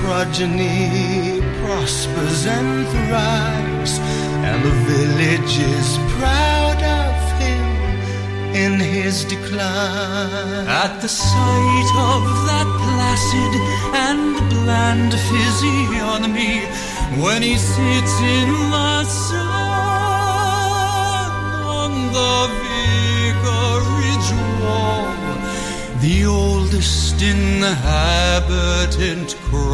progeny prospers and thrives, and the village is proud of him in his decline. At the sight of that placid and bland physiognomy, when he sits in the sun on the vicarage wall, the oldest inhabitant croaks,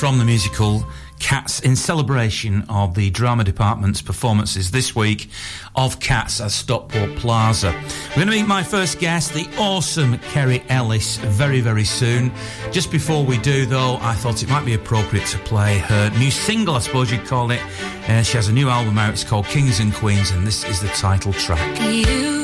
from the musical Cats in celebration of the drama department's performances this week of Cats at Stockport Plaza. We're going to meet my first guest, the awesome Kerry Ellis, very, very soon. Just before we do, though, I thought it might be appropriate to play her new single, I suppose you'd call it. Uh, she has a new album out, it's called Kings and Queens, and this is the title track. You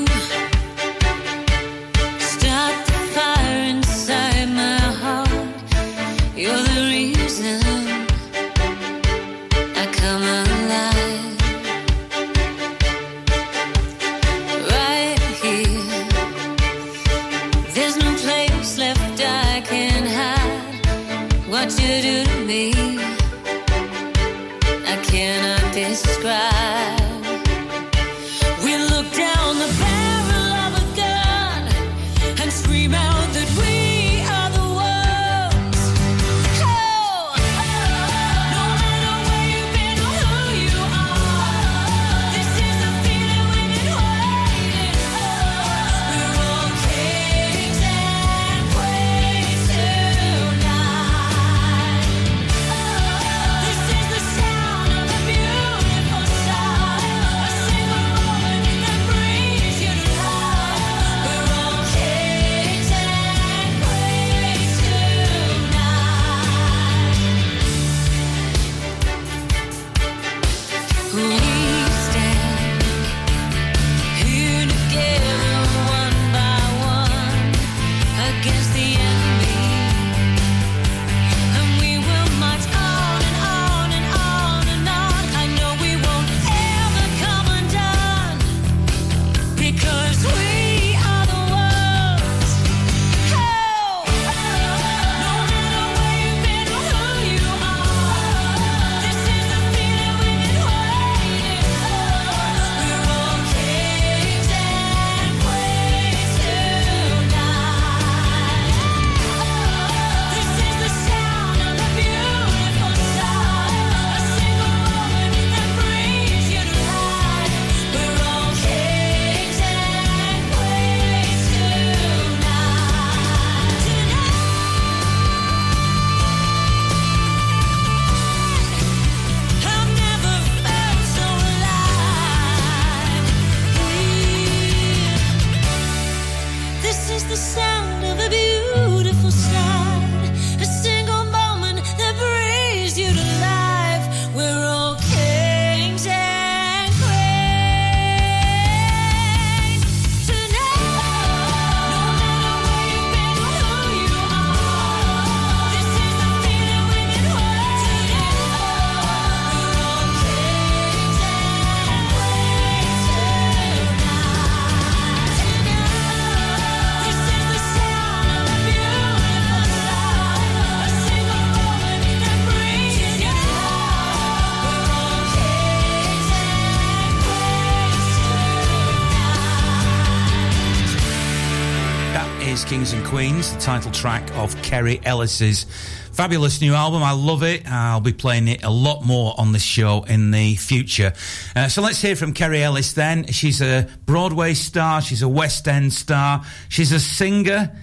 title track of Kerry Ellis's fabulous new album. I love it. I'll be playing it a lot more on this show in the future. Uh, so let's hear from Kerry Ellis then. She's a Broadway star, she's a West End star, she's a singer.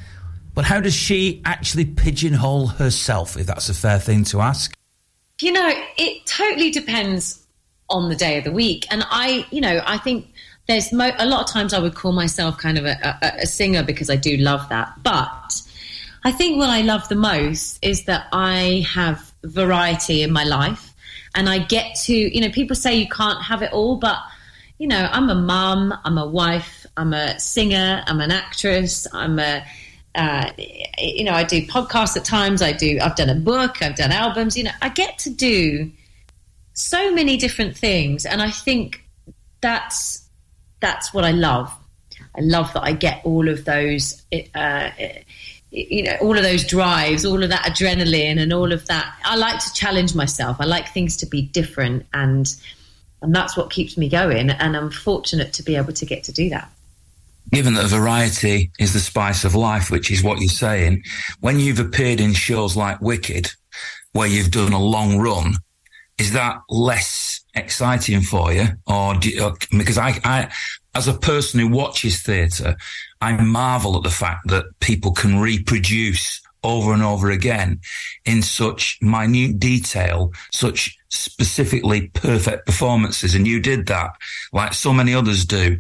But how does she actually pigeonhole herself, if that's a fair thing to ask? You know, it totally depends on the day of the week. And I, you know, I think there's mo- a lot of times I would call myself kind of a, a, a singer because I do love that. But I think what I love the most is that I have variety in my life and I get to, you know, people say you can't have it all, but, you know, I'm a mum, I'm a wife, I'm a singer, I'm an actress, I'm a, uh, you know, I do podcasts at times, I do, I've done a book, I've done albums, you know, I get to do so many different things. And I think that's that's what I love. I love that I get all of those, uh, you know, all of those drives, all of that adrenaline, and all of that. I like to challenge myself. I like things to be different, and and that's what keeps me going. And I'm fortunate to be able to get to do that. Given that variety is the spice of life, which is what you're saying, when you've appeared in shows like Wicked, where you've done a long run, is that less exciting for you, or, you, or because I, I, as a person who watches theatre, I marvel at the fact that people can reproduce over and over again in such minute detail, such specifically perfect performances. And you did that like so many others do.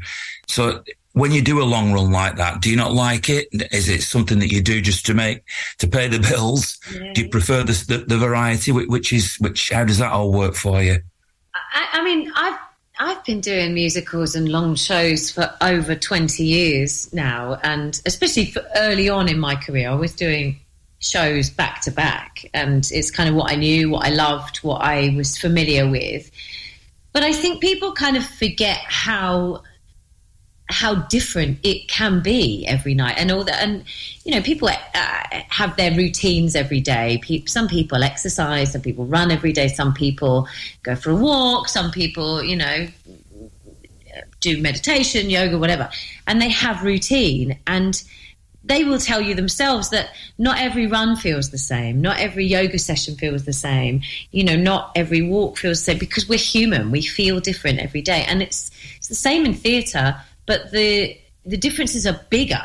So when you do a long run like that, do you not like it? Is it something that you do just to make, to pay the bills? Yeah. Do you prefer the, the, the variety, which is, which, how does that all work for you? I, I mean, I've I've been doing musicals and long shows for over 20 years now, and especially for early on in my career, I was doing shows back to back, and it's kind of what I knew, what I loved, what I was familiar with. But I think people kind of forget how how different it can be every night and all that. And you know people uh, have their routines every day. Some people exercise some people run every day some people go for a walk some people you know do meditation yoga whatever. And they have routine and they will tell you themselves that not every run feels the same not every yoga session feels the same you know not every walk feels the same because we're human we feel different every day. And it's it's the same in theatre but the the differences are bigger.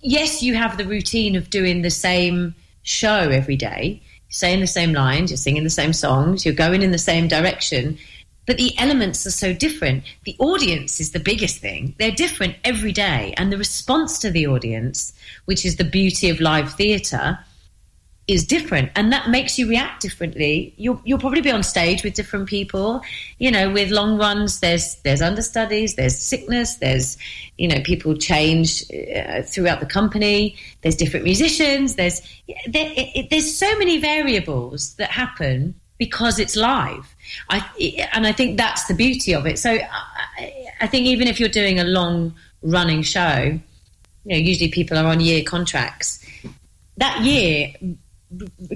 Yes, you have the routine of doing the same show every day, saying the same lines, you're singing the same songs, you're going in the same direction, but the elements are so different. The audience is the biggest thing. They're different every day, and the response to the audience, which is the beauty of live theatre, is different and that makes you react differently. You'll you'll probably be on stage with different people you know with long runs there's there's understudies there's sickness there's you know people change uh, throughout the company there's different musicians there's there, it, there's so many variables that happen because it's live. I, and I think that's the beauty of it. So I, I think even if you're doing a long running show you know usually people are on year contracts. That year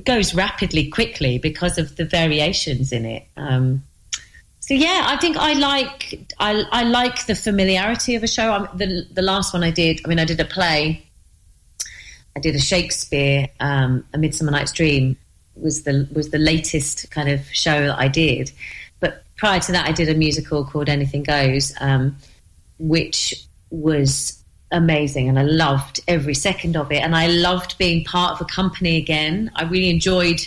goes rapidly quickly because of the variations in it. Um, so yeah, I think I like I, I like the familiarity of a show. I'm, the the last one I did, I mean, I did a play. I did a Shakespeare, um, A Midsummer Night's Dream was the was the latest kind of show that I did. But prior to that, I did a musical called Anything Goes, um, which was amazing and I loved every second of it. And I loved being part of a company again. I really enjoyed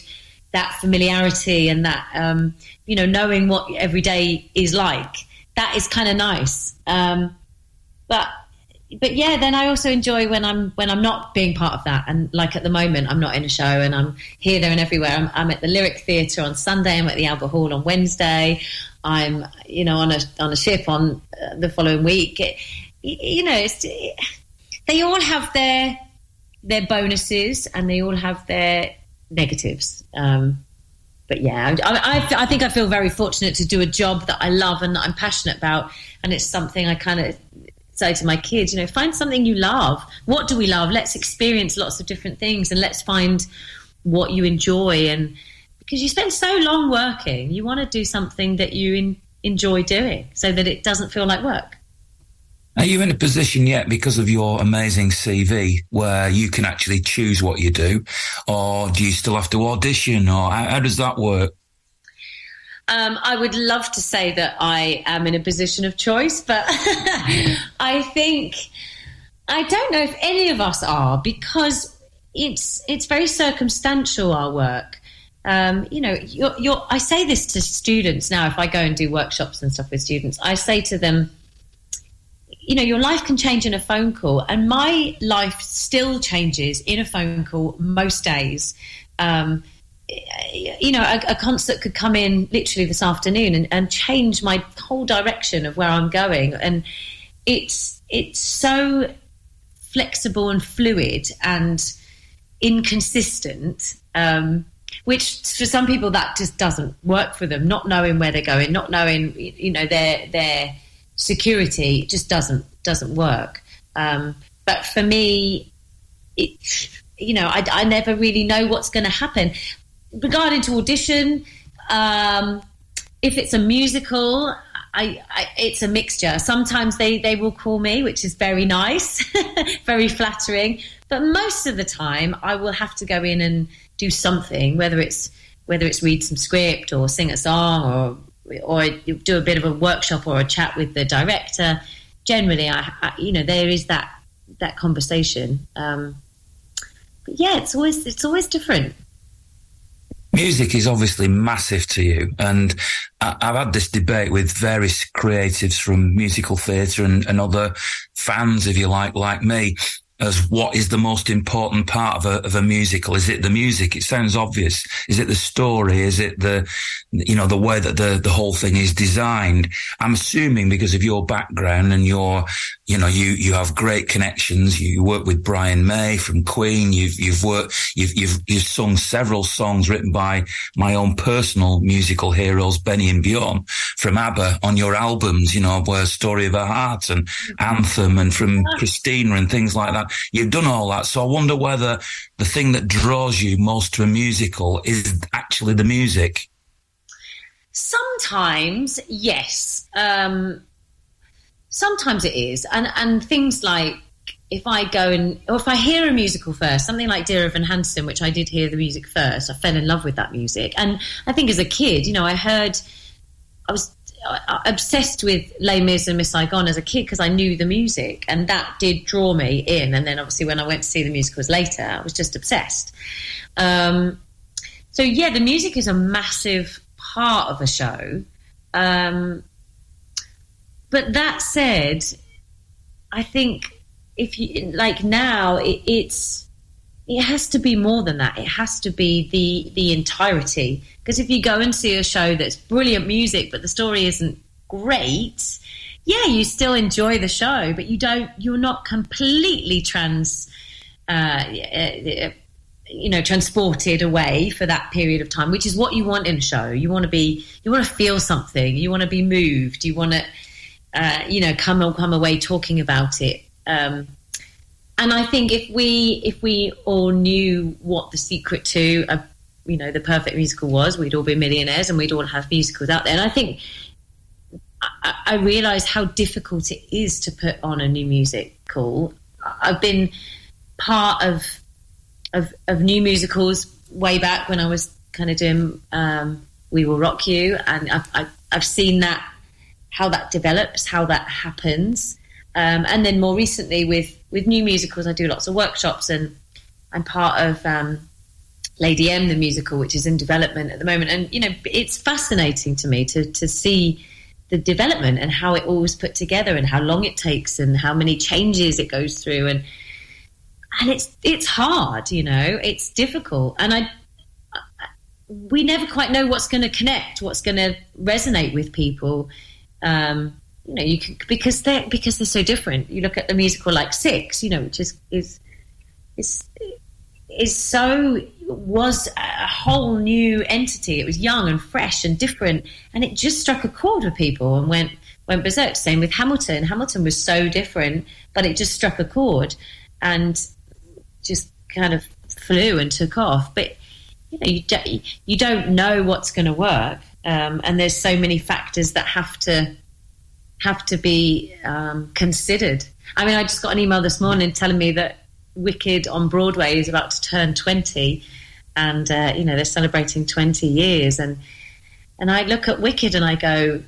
that familiarity and that, um, you know, knowing what every day is like. That is kind of nice. Um, but, but yeah, then I also enjoy when I'm when I'm not being part of that, and like at the moment, I'm not in a show, and I'm here, there, and everywhere. I'm, I'm at the Lyric Theatre on Sunday. I'm at the Albert Hall on Wednesday. I'm, you know, on a on a ship on uh, the following week. It, you know, they all have their their bonuses and they all have their negatives. Um, but yeah, I, I, I, think I feel very fortunate to do a job that I love and that I'm passionate about, and it's something I kind of say to my kids. You know, find something you love. What do we love? Let's experience lots of different things, and let's find what you enjoy. And because you spend so long working, you want to do something that you in, enjoy doing, so that it doesn't feel like work. Are you in a position yet because of your amazing CV where you can actually choose what you do? Or do you still have to audition? Or how, how does that work? Um, I would love to say that I am in a position of choice, but I think I don't know if any of us are because it's it's very circumstantial our work. Um, you know, you're, you're, I say this to students now. If I go and do workshops and stuff with students, I say to them, you know, your life can change in a phone call, and my life still changes in a phone call most days. Um, you know, a, a, concert could come in literally this afternoon and, and, change my whole direction of where I'm going, and it's it's so flexible and fluid and inconsistent. Um, which for some people that just doesn't work for them. Not knowing where they're going, not knowing you know their their security just doesn't doesn't work. Um, but for me, it you know I, I never really know what's going to happen regarding to audition. Um, if it's a musical, I, I, it's a mixture. Sometimes they, they will call me, which is very nice, very flattering. But most of the time, I will have to go in and do something, whether it's whether it's read some script or sing a song or or do a bit of a workshop or a chat with the director. Generally, I, I you know there is that that conversation. Um, but yeah, it's always it's always different. Music is obviously massive to you, and I've had this debate with various creatives from musical theatre and, and other fans, if you like, like me, as what is the most important part of a, of a musical? Is it the music? It sounds obvious. Is it the story? Is it the, you know, the way that the, the whole thing is designed? I'm assuming because of your background and your, you know, you, you have great connections. You work with Brian May from Queen. You've, you've worked, you've, you've, you've sung several songs written by my own personal musical heroes, Benny and Bjorn from ABBA on your albums, you know, where Story of a Heart and Anthem and from Kristina and things like that. You've done all that. So I wonder whether the thing that draws you most to a musical is actually the music. Sometimes, yes. Um, sometimes it is. And, and things like if I go and, or if I hear a musical first, something like Dear Evan Hansen, which I did hear the music first, I fell in love with that music. And I think as a kid, you know, I heard, I was obsessed with Les Mis and Miss Saigon as a kid because I knew the music, and that did draw me in. And then obviously when I went to see the musicals later, I was just obsessed. Um, so yeah, the music is a massive part of a show. Um, but that said, I think if you like now, it, it's it has to be more than that. It has to be the the entirety. Because if you go and see a show that's brilliant music, but the story isn't great, yeah, you still enjoy the show, but you don't. You're not completely trans. Uh, you know, transported away for that period of time, which is what you want in a show. You want to be, you want to feel something. You want to be moved. You want to, uh, you know, come come away talking about it. Um, and I think if we if we all knew what the secret to a you know the perfect musical was, we'd all be millionaires and we'd all have musicals out there. And I think I, I realise how difficult it is to put on a new musical. I've been part of of, of new musicals way back when I was kind of doing um, We Will Rock You, and I've, I've, I've seen that how that develops, how that happens. Um, and then more recently with with new musicals, I do lots of workshops, and I'm part of um, Lady M, the musical, which is in development at the moment. And you know, it's fascinating to me to to see the development and how it all was put together, and how long it takes, and how many changes it goes through, and and it's it's hard, you know, it's difficult, and I we never quite know what's going to connect, what's going to resonate with people. Um, you know, you can because they're because they're so different. You look at the musical like Six, you know, which is is is is so was a whole new entity. It was young and fresh and different, and it just struck a chord with people and went went berserk. Same with Hamilton. Hamilton was so different, but it just struck a chord and just kind of flew and took off. But you know, you don't, you don't know what's going to work, um, and there's so many factors that have to have to be um, considered. I mean, I just got an email this morning telling me that Wicked on Broadway is about to turn 20 and, uh, you know, they're celebrating 20 years. And, and I look at Wicked and I go,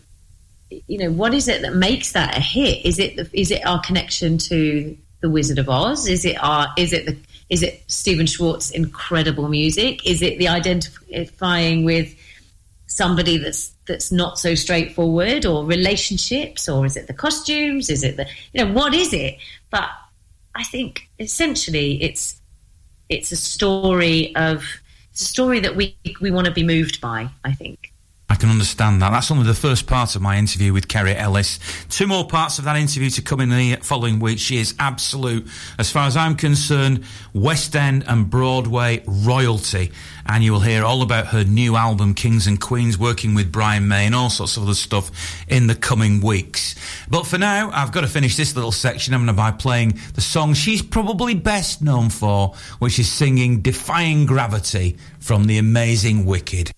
you know, what is it that makes that a hit? Is it, the, is it our connection to the Wizard of Oz? Is it our, is it the, is it Stephen Schwartz's incredible music? Is it the identifying with somebody that's that's not so straightforward, or relationships, or is it the costumes? Is it the you know what is it? But I think essentially it's it's a story of it's a story that we we want to be moved by. I think. I can understand that. That's only the first part of my interview with Kerry Ellis. Two more parts of that interview to come in the following week. She is absolute, as far as I'm concerned, West End and Broadway royalty. And you will hear all about her new album, Kings and Queens, working with Brian May and all sorts of other stuff in the coming weeks. But for now, I've got to finish this little section. I'm going to by playing the song she's probably best known for, which is singing Defying Gravity from the amazing Wicked.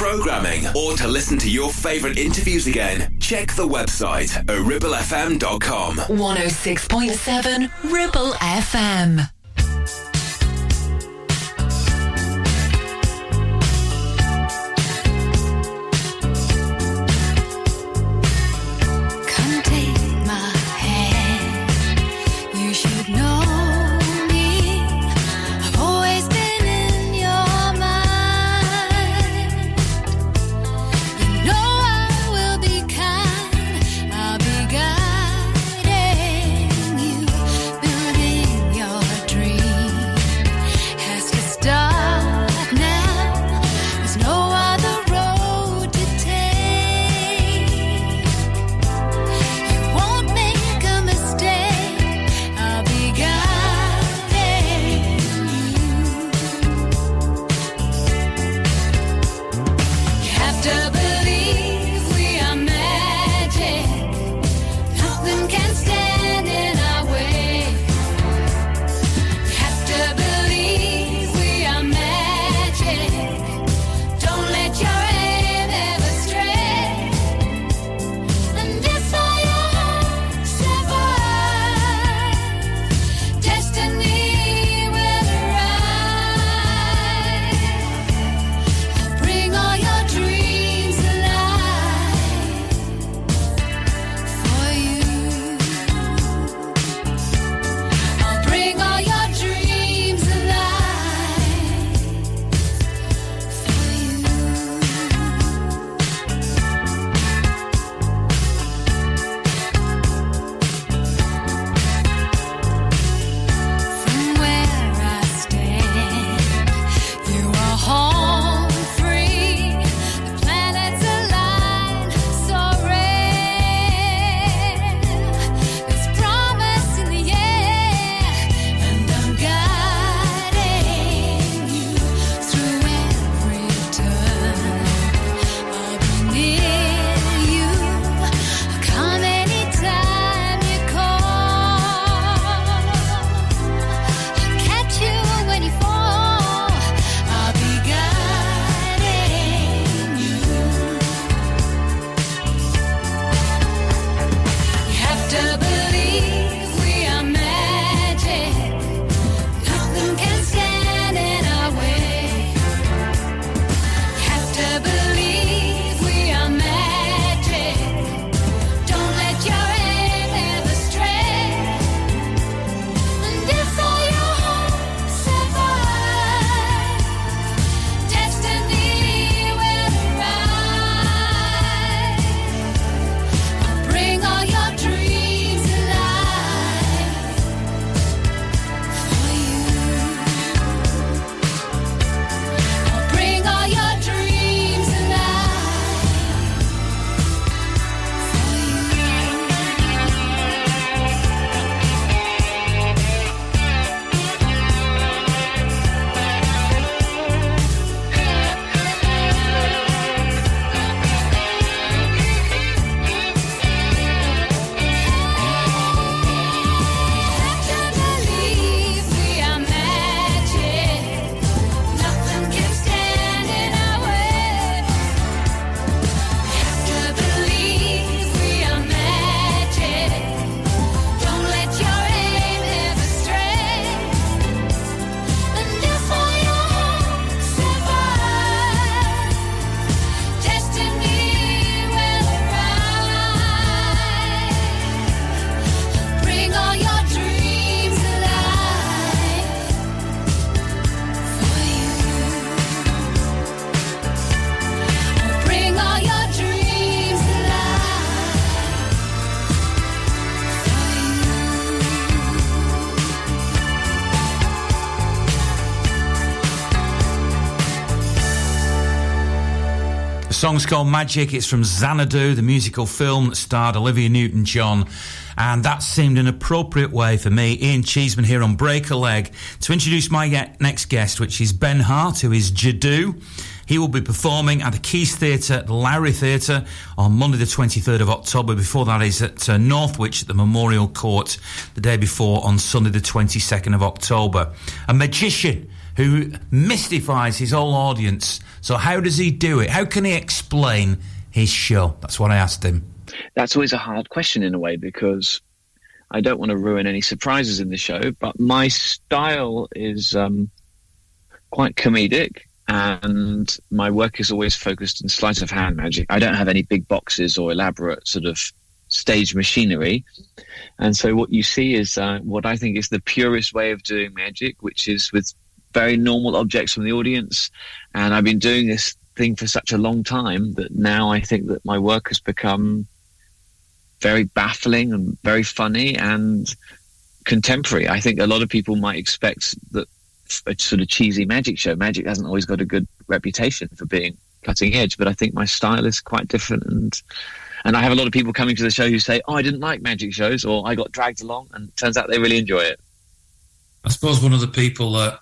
Programming, or to listen to your favourite interviews again, check the website ribblefm.com. 106.7 Ribble FM. Song's called Magic. It's from Xanadu, the musical film that starred Olivia Newton John. And that seemed an appropriate way for me, Ian Cheeseman, here on Break a Leg, to introduce my next guest, which is Ben Hart, who is Jadu. He will be performing at the Quays Theatre, the Lowry Theatre, on Monday, the 23rd of October. Before that is at uh, Northwich at the Memorial Court the day before on Sunday, the 22nd of October. A magician who mystifies his whole audience. So, how does he do it? How can he explain his show? That's what I asked him. That's always a hard question in a way because I don't want to ruin any surprises in the show, but my style is um, quite comedic and my work is always focused in sleight of hand magic. I don't have any big boxes or elaborate sort of stage machinery. And so what you see is uh, what I think is the purest way of doing magic, which is with very normal objects from the audience. And I've been doing this thing for such a long time that now I think that my work has become very baffling and very funny and contemporary. I think a lot of people might expect that a sort of cheesy magic show. Magic hasn't always got a good reputation for being cutting edge, but I think my style is quite different and and I have a lot of people coming to the show who say, "Oh, I didn't like magic shows," or "I got dragged along," and turns out they really enjoy it. I suppose one of the people that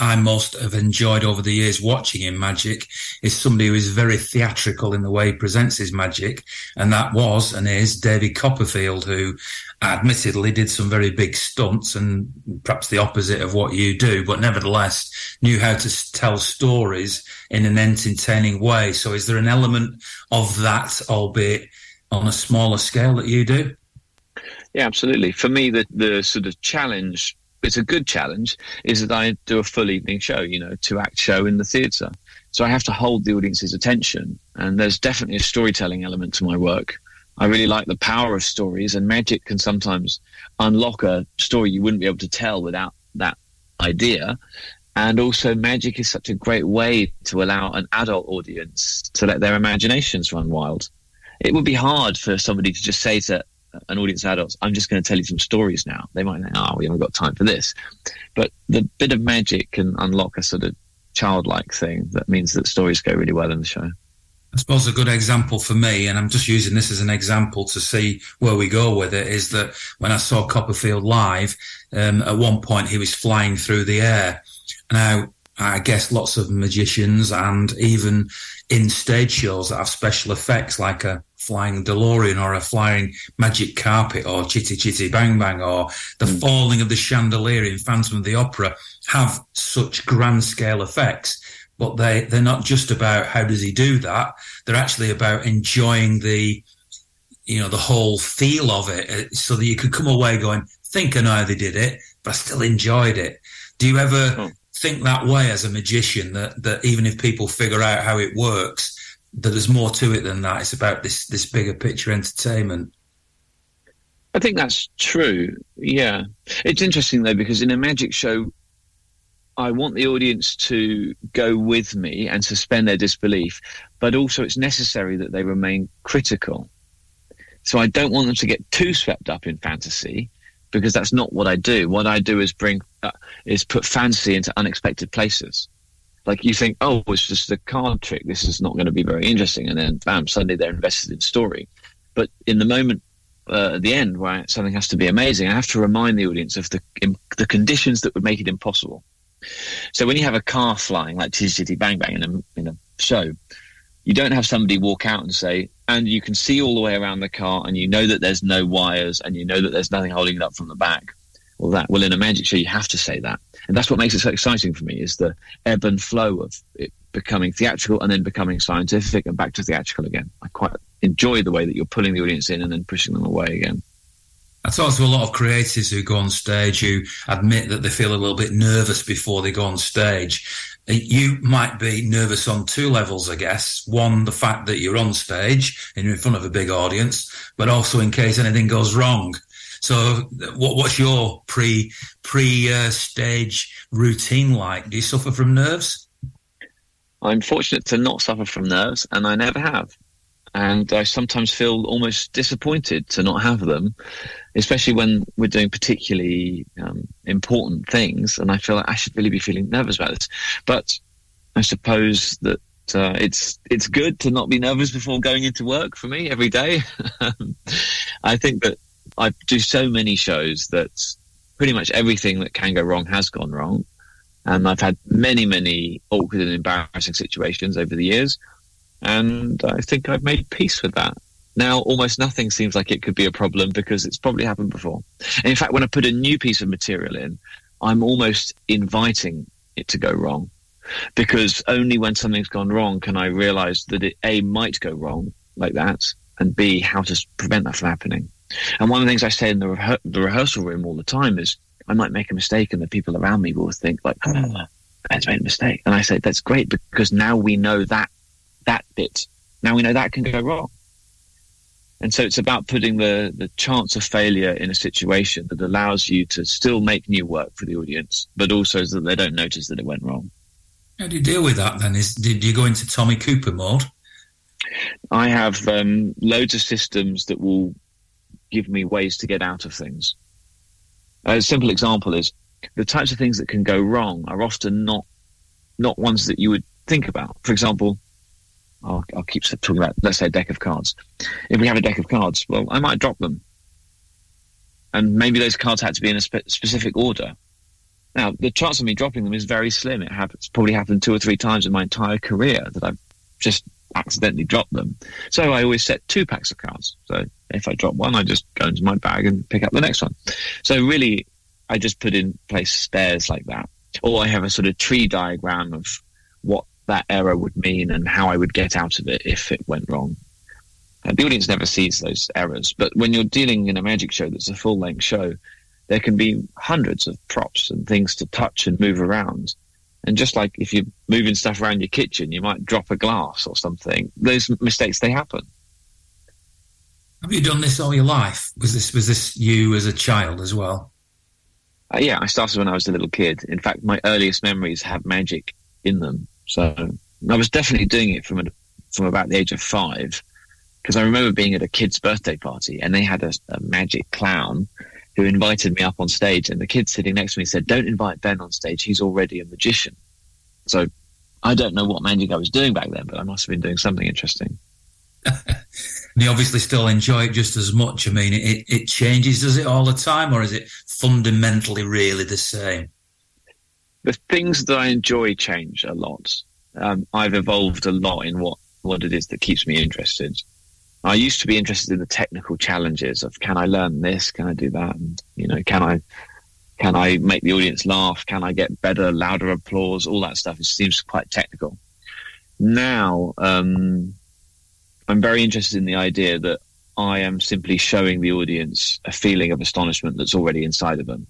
I most have enjoyed over the years watching in magic is somebody who is very theatrical in the way he presents his magic, and that was and is David Copperfield, who admittedly did some very big stunts and perhaps the opposite of what you do, but nevertheless knew how to tell stories in an entertaining way. So, is there an element of that, albeit on a smaller scale, that you do? Yeah, absolutely. For me, the the sort of challenge it's a good challenge is that I do a full evening show, you know, two act show in the theatre. So I have to hold the audience's attention. And there's definitely a storytelling element to my work. I really like the power of stories, and magic can sometimes unlock a story you wouldn't be able to tell without that idea. And also, magic is such a great way to allow an adult audience to let their imaginations run wild. It would be hard for somebody to just say to an audience of adults, I'm just going to tell you some stories now. They might think, oh, we haven't got time for this. But the bit of magic can unlock a sort of childlike thing that means that stories go really well in the show. I suppose a good example for me, and I'm just using this as an example to see where we go with it, is that when I saw Copperfield live, um, at one point he was flying through the air. Now, I guess lots of magicians and even in stage shows that have special effects like a flying DeLorean or a flying magic carpet or chitty chitty bang bang or the mm. falling of the chandelier in Phantom of the Opera have such grand scale effects. But they, they're not just about how does he do that. They're actually about enjoying the, you know, the whole feel of it uh, so that you could come away going, think I know they did it, but I still enjoyed it. Do you ever oh. Think that way as a magician that, that even if people figure out how it works, that there's more to it than that. It's about this this bigger picture entertainment. I think that's true. Yeah, it's interesting though because in a magic show, I want the audience to go with me and suspend their disbelief, but also it's necessary that they remain critical. So I don't want them to get too swept up in fantasy because that's not what I do. What I do is bring uh, is put fantasy into unexpected places like you think, oh, it's just a card trick. This is not going to be very interesting, and then bam, suddenly they're invested in story. But in the moment uh, at the end where something has to be amazing, I have to remind the audience of the in, the conditions that would make it impossible. So when you have a car flying like Chitty Bang Bang in a in a show, you don't have somebody walk out and say, and you can see all the way around the car, and you know that there's no wires, and you know that there's nothing holding it up from the back. Well, that well in a magic show you have to say that and that's what makes it so exciting for me is the ebb and flow of it becoming theatrical and then becoming scientific and back to theatrical again. I quite enjoy the way that you're pulling the audience in and then pushing them away again. I talk to a lot of creators who go on stage who admit that they feel a little bit nervous before they go on stage. You might be nervous on two levels, I guess. One, the fact that you're on stage and you're in front of a big audience, but also in case anything goes wrong. So, what, what's your pre pre uh, stage routine like? Do you suffer from nerves? I'm fortunate to not suffer from nerves, and I never have. And I sometimes feel almost disappointed to not have them, especially when we're doing particularly um, important things. And I feel like I should really be feeling nervous about this. But I suppose that uh, it's it's good to not be nervous before going into work for me every day. I think that I do so many shows that pretty much everything that can go wrong has gone wrong. And I've had many, many awkward and embarrassing situations over the years. And I think I've made peace with that. Now, almost nothing seems like it could be a problem because it's probably happened before. And in fact, when I put a new piece of material in, I'm almost inviting it to go wrong. Because only when something's gone wrong can I realize that it A might go wrong like that, and B, how to prevent that from happening. And one of the things I say in the, rehe- the rehearsal room all the time is I might make a mistake and the people around me will think like, oh, hmm. Ben's made a mistake. And I say, that's great because now we know that, that bit. Now we know that can go wrong. And so it's about putting the, the chance of failure in a situation that allows you to still make new work for the audience, but also so that they don't notice that it went wrong. How do you deal with that then? Is did you go into Tommy Cooper mode? I have um, loads of systems that will give me ways to get out of things. A simple example is the types of things that can go wrong are often not not ones that you would think about. For example, I'll, I'll keep talking about let's say a deck of cards. If we have a deck of cards, well, I might drop them, and maybe those cards had to be in a spe- specific order. Now, the chance of me dropping them is very slim. It happens probably happened two or three times in my entire career that I've just accidentally dropped them. So I always set two packs of cards. So if I drop one, I just go into my bag and pick up the next one. So really, I just put in place spares like that. Or I have a sort of tree diagram of that error would mean and how I would get out of it if it went wrong. And the audience never sees those errors. But when you're dealing in a magic show that's a full length show, there can be hundreds of props and things to touch and move around. And just like if you're moving stuff around your kitchen, you might drop a glass or something. Those mistakes, they happen. Have you done this all your life? Was this was this you as a child as well? Uh, yeah, I started when I was a little kid. In fact, my earliest memories have magic in them. So I was definitely doing it from a, from about the age of five, because I remember being at a kid's birthday party and they had a, a magic clown who invited me up on stage, and the kid sitting next to me said, "Don't invite Ben on stage; he's already a magician." So I don't know what magic I was doing back then, but I must have been doing something interesting. and you obviously still enjoy it just as much. I mean, it, it changes, does it, all the time, or is it fundamentally really the same? The things that I enjoy change a lot. Um, I've evolved a lot in what, what it is that keeps me interested. I used to be interested in the technical challenges of can I learn this? Can I do that? And, you know, can I can I make the audience laugh? Can I get better, louder applause? All that stuff. It seems quite technical. Now, um, I'm very interested in the idea that I am simply showing the audience a feeling of astonishment that's already inside of them.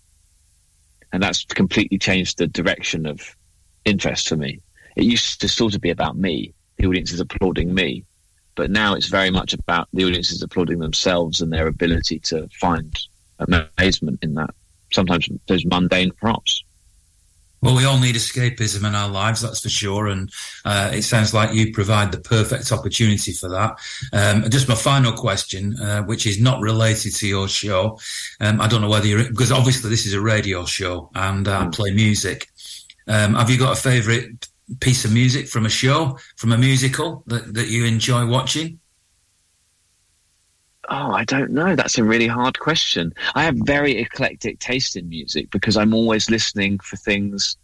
And that's completely changed the direction of interest for me. It used to sort of be about me. The audience is applauding me. But now it's very much about the audience is applauding themselves and their ability to find amazement in that sometimes those mundane props. Well, we all need escapism in our lives, that's for sure. And uh, it sounds like you provide the perfect opportunity for that. Um, just my final question, uh, which is not related to your show. Um, I don't know whether you're, because obviously this is a radio show and I mm. play music. Um, have you got a favourite piece of music from a show, from a musical that, that you enjoy watching? Oh, I don't know. That's a really hard question. I have very eclectic taste in music because I'm always listening for things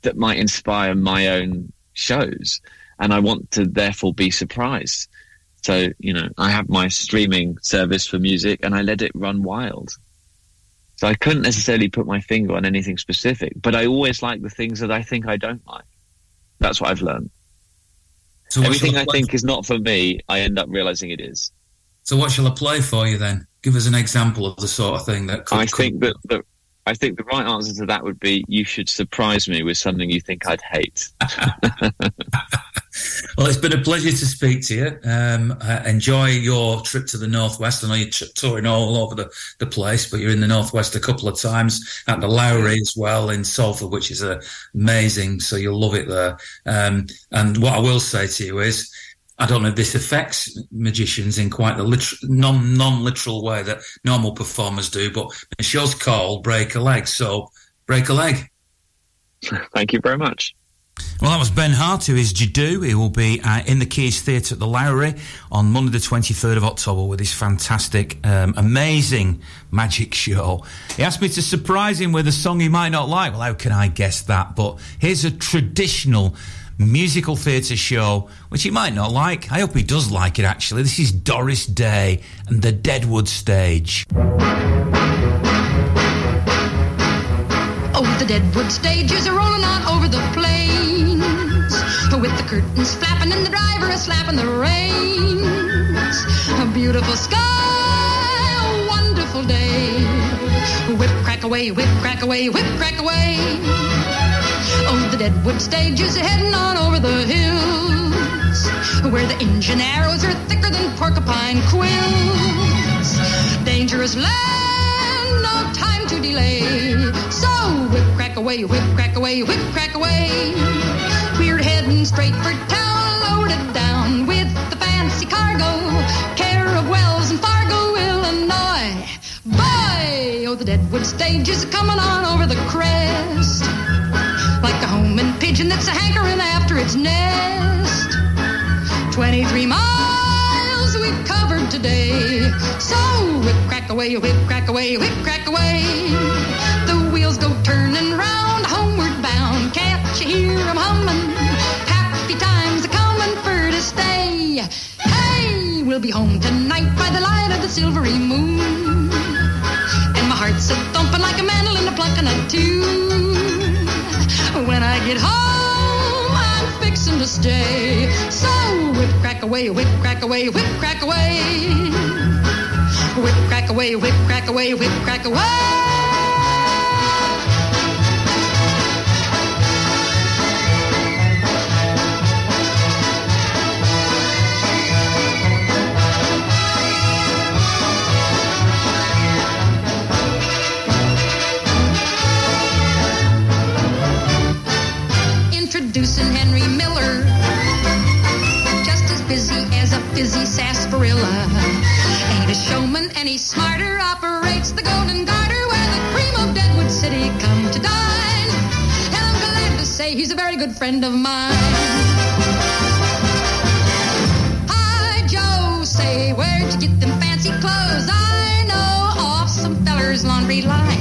that might inspire my own shows. And I want to therefore be surprised. So, you know, I have my streaming service for music and I let it run wild. So I couldn't necessarily put my finger on anything specific, but I always like the things that I think I don't like. That's what I've learned. So Everything I think is not for me, I end up realizing it is. So what shall I play for you then? Give us an example of the sort of thing that could. I think that the, I think the right answer to that would be you should surprise me with something you think I'd hate. well, it's been a pleasure to speak to you. Um, uh, enjoy your trip to the northwest. I know you're touring all over the, the place, but you're in the northwest a couple of times at the Lowry as well in Salford, which is uh, amazing. So you'll love it there. Um, and what I will say to you is I don't know if this affects magicians in quite the literal, non non literal way that normal performers do, but the show's called Break a Leg, so break a leg. Thank you very much. Well, that was Ben Hart, who is Jiddu. He will be uh, in the Quays Theatre at the Lowry on Monday, the 23rd of October, with his fantastic, um, amazing magic show. He asked me to surprise him with a song he might not like. Well, how can I guess that? But here's a traditional musical theatre show, which he might not like. I hope he does like it, actually. This is Doris Day and the Deadwood Stage. Oh, the deadwood stages are rolling on over the plains. With the curtains flapping and the driver a slapping the reins. A beautiful sky, a wonderful day. Whip crack away, whip crack away, whip crack away. Oh, the deadwood stages are heading on over the hills. Where the engine arrows are thicker than porcupine quills. Dangerous land, no time to delay. So whip crack away, whip crack away, whip crack away. We're heading straight for town, loaded down with the fancy cargo. Care of Wells and Fargo, Illinois. Boy, oh, the Deadwood stage is coming on over the crest. Like a homing pigeon that's a hankering after its nest. 23 miles we've covered today. So whip crack away, whip crack away, whip crack away. The wheels go turning round, homeward bound. Can't you hear 'em humming? Happy times are coming for to stay. Hey, we'll be home tonight by the light of the silvery moon. And my heart's a thumping like a mandolin a plucking a tune. When I get home, I'm fixing to stay. So whip crack away, whip crack away, whip crack away. Whip crack away, whip crack away, whip crack away. Fizzy. Ain't a showman any smarter. Operates the Golden Garter where the cream of Deadwood City come to dine. And I'm glad to say he's a very good friend of mine. Hi, Joe. Say, where'd you get them fancy clothes? I know off some feller's laundry line.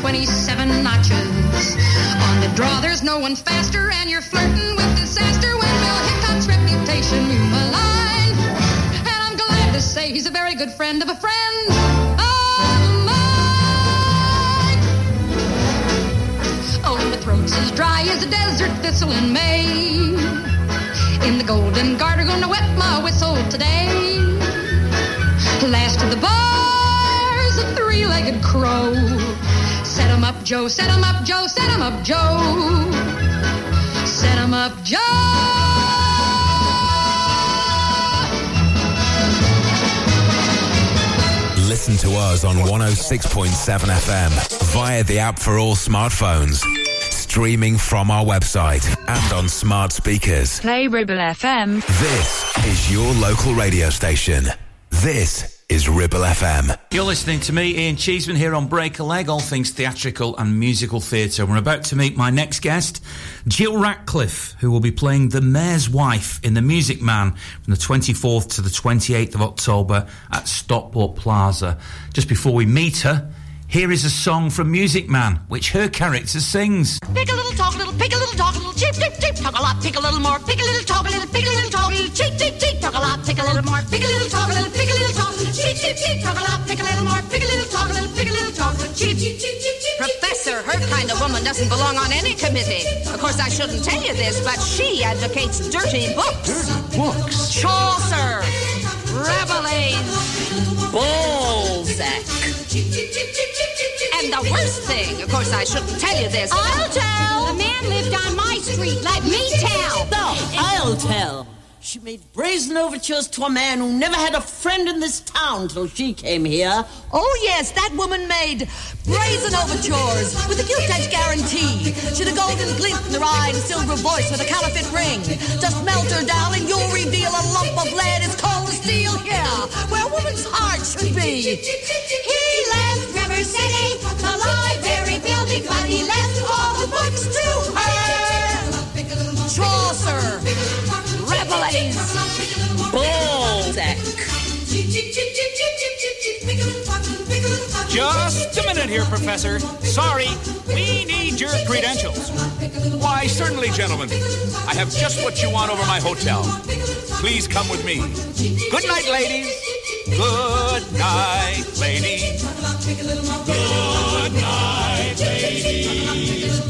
27 notches. On the draw, there's no one faster, and you're flirting with disaster when Bill Hickok's reputation you malign. And I'm glad to say he's a very good friend of a friend of mine. Oh, my throat's as dry as a desert thistle in May. In the Golden Garter, gonna wet my whistle today. Last of the bars, a three-legged crow. Set 'em up, Joe, set 'em up, Joe, set 'em up, Joe. Set 'em up, Joe. Listen to us on 106.7 FM via the app for all smartphones. Streaming from our website and on smart speakers. Play Ribble FM. This is your local radio station. This is Ribble FM. You're listening to me, Ian Cheeseman, here on Break a Leg, all things theatrical and musical theatre. We're about to meet my next guest, Jill Ratcliffe, who will be playing the Mayor's Wife in The Music Man from the 24th to the 28th of October at Stockport Plaza. Just before we meet her, here is a song from Music Man, which her character sings. Pick a little, talk a little, pick a little, talk a little, cheep, cheep, cheep, talk a lot, pick a little more, pick a little, talk a little, pick a little, talk a little, cheep, cheep, cheep, talk a lot, pick a little more, pick a little, talk a little, pick a little, talk a little, cheep, cheep, cheep, talk a lot, pick a little more, pick a little, talk a little, pick a little, talk a little, cheep, cheep, cheep, cheep, cheep. Professor, her kind of woman doesn't belong on any committee. Of course, I shouldn't tell you this, but she advocates dirty books. Dirty books? Chaucer, Rabelais, Balzac. And the worst thing, of course, I shouldn't tell you this. I'll tell. The man lived on my street. Let me tell. No, I'll tell. She made brazen overtures to a man who never had a friend in this town till she came here. Oh, yes, that woman made brazen overtures with a gilt-edge guarantee. She'd a golden glint in her eye and a silver voice with a counterfeit ring. Just melt her, down and you'll reveal a lump of lead as cold as steel here, where a woman's heart should be. He left River City, the library building, but he Just a minute here, Professor. Sorry, we need your credentials. Why, certainly, gentlemen. I have just what you want over my hotel. Please come with me. Good night, ladies. Good night, ladies. Good night, ladies.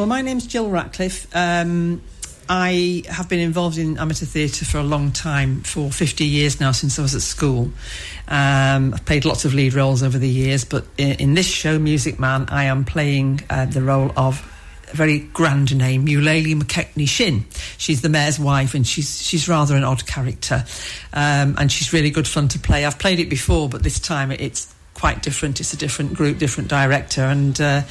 Well, my name's Jill Ratcliffe. Um, I have been involved in amateur theatre for a long time, for 50 years now, since I was at school. Um, I've played lots of lead roles over the years, but in, in this show, Music Man, I am playing uh, the role of a very grand name, Eulalie Mackecknie Shinn. She's the mayor's wife, and she's she's rather an odd character, um, and she's really good fun to play. I've played it before, but this time it's quite different. It's a different group, different director, and. Uh,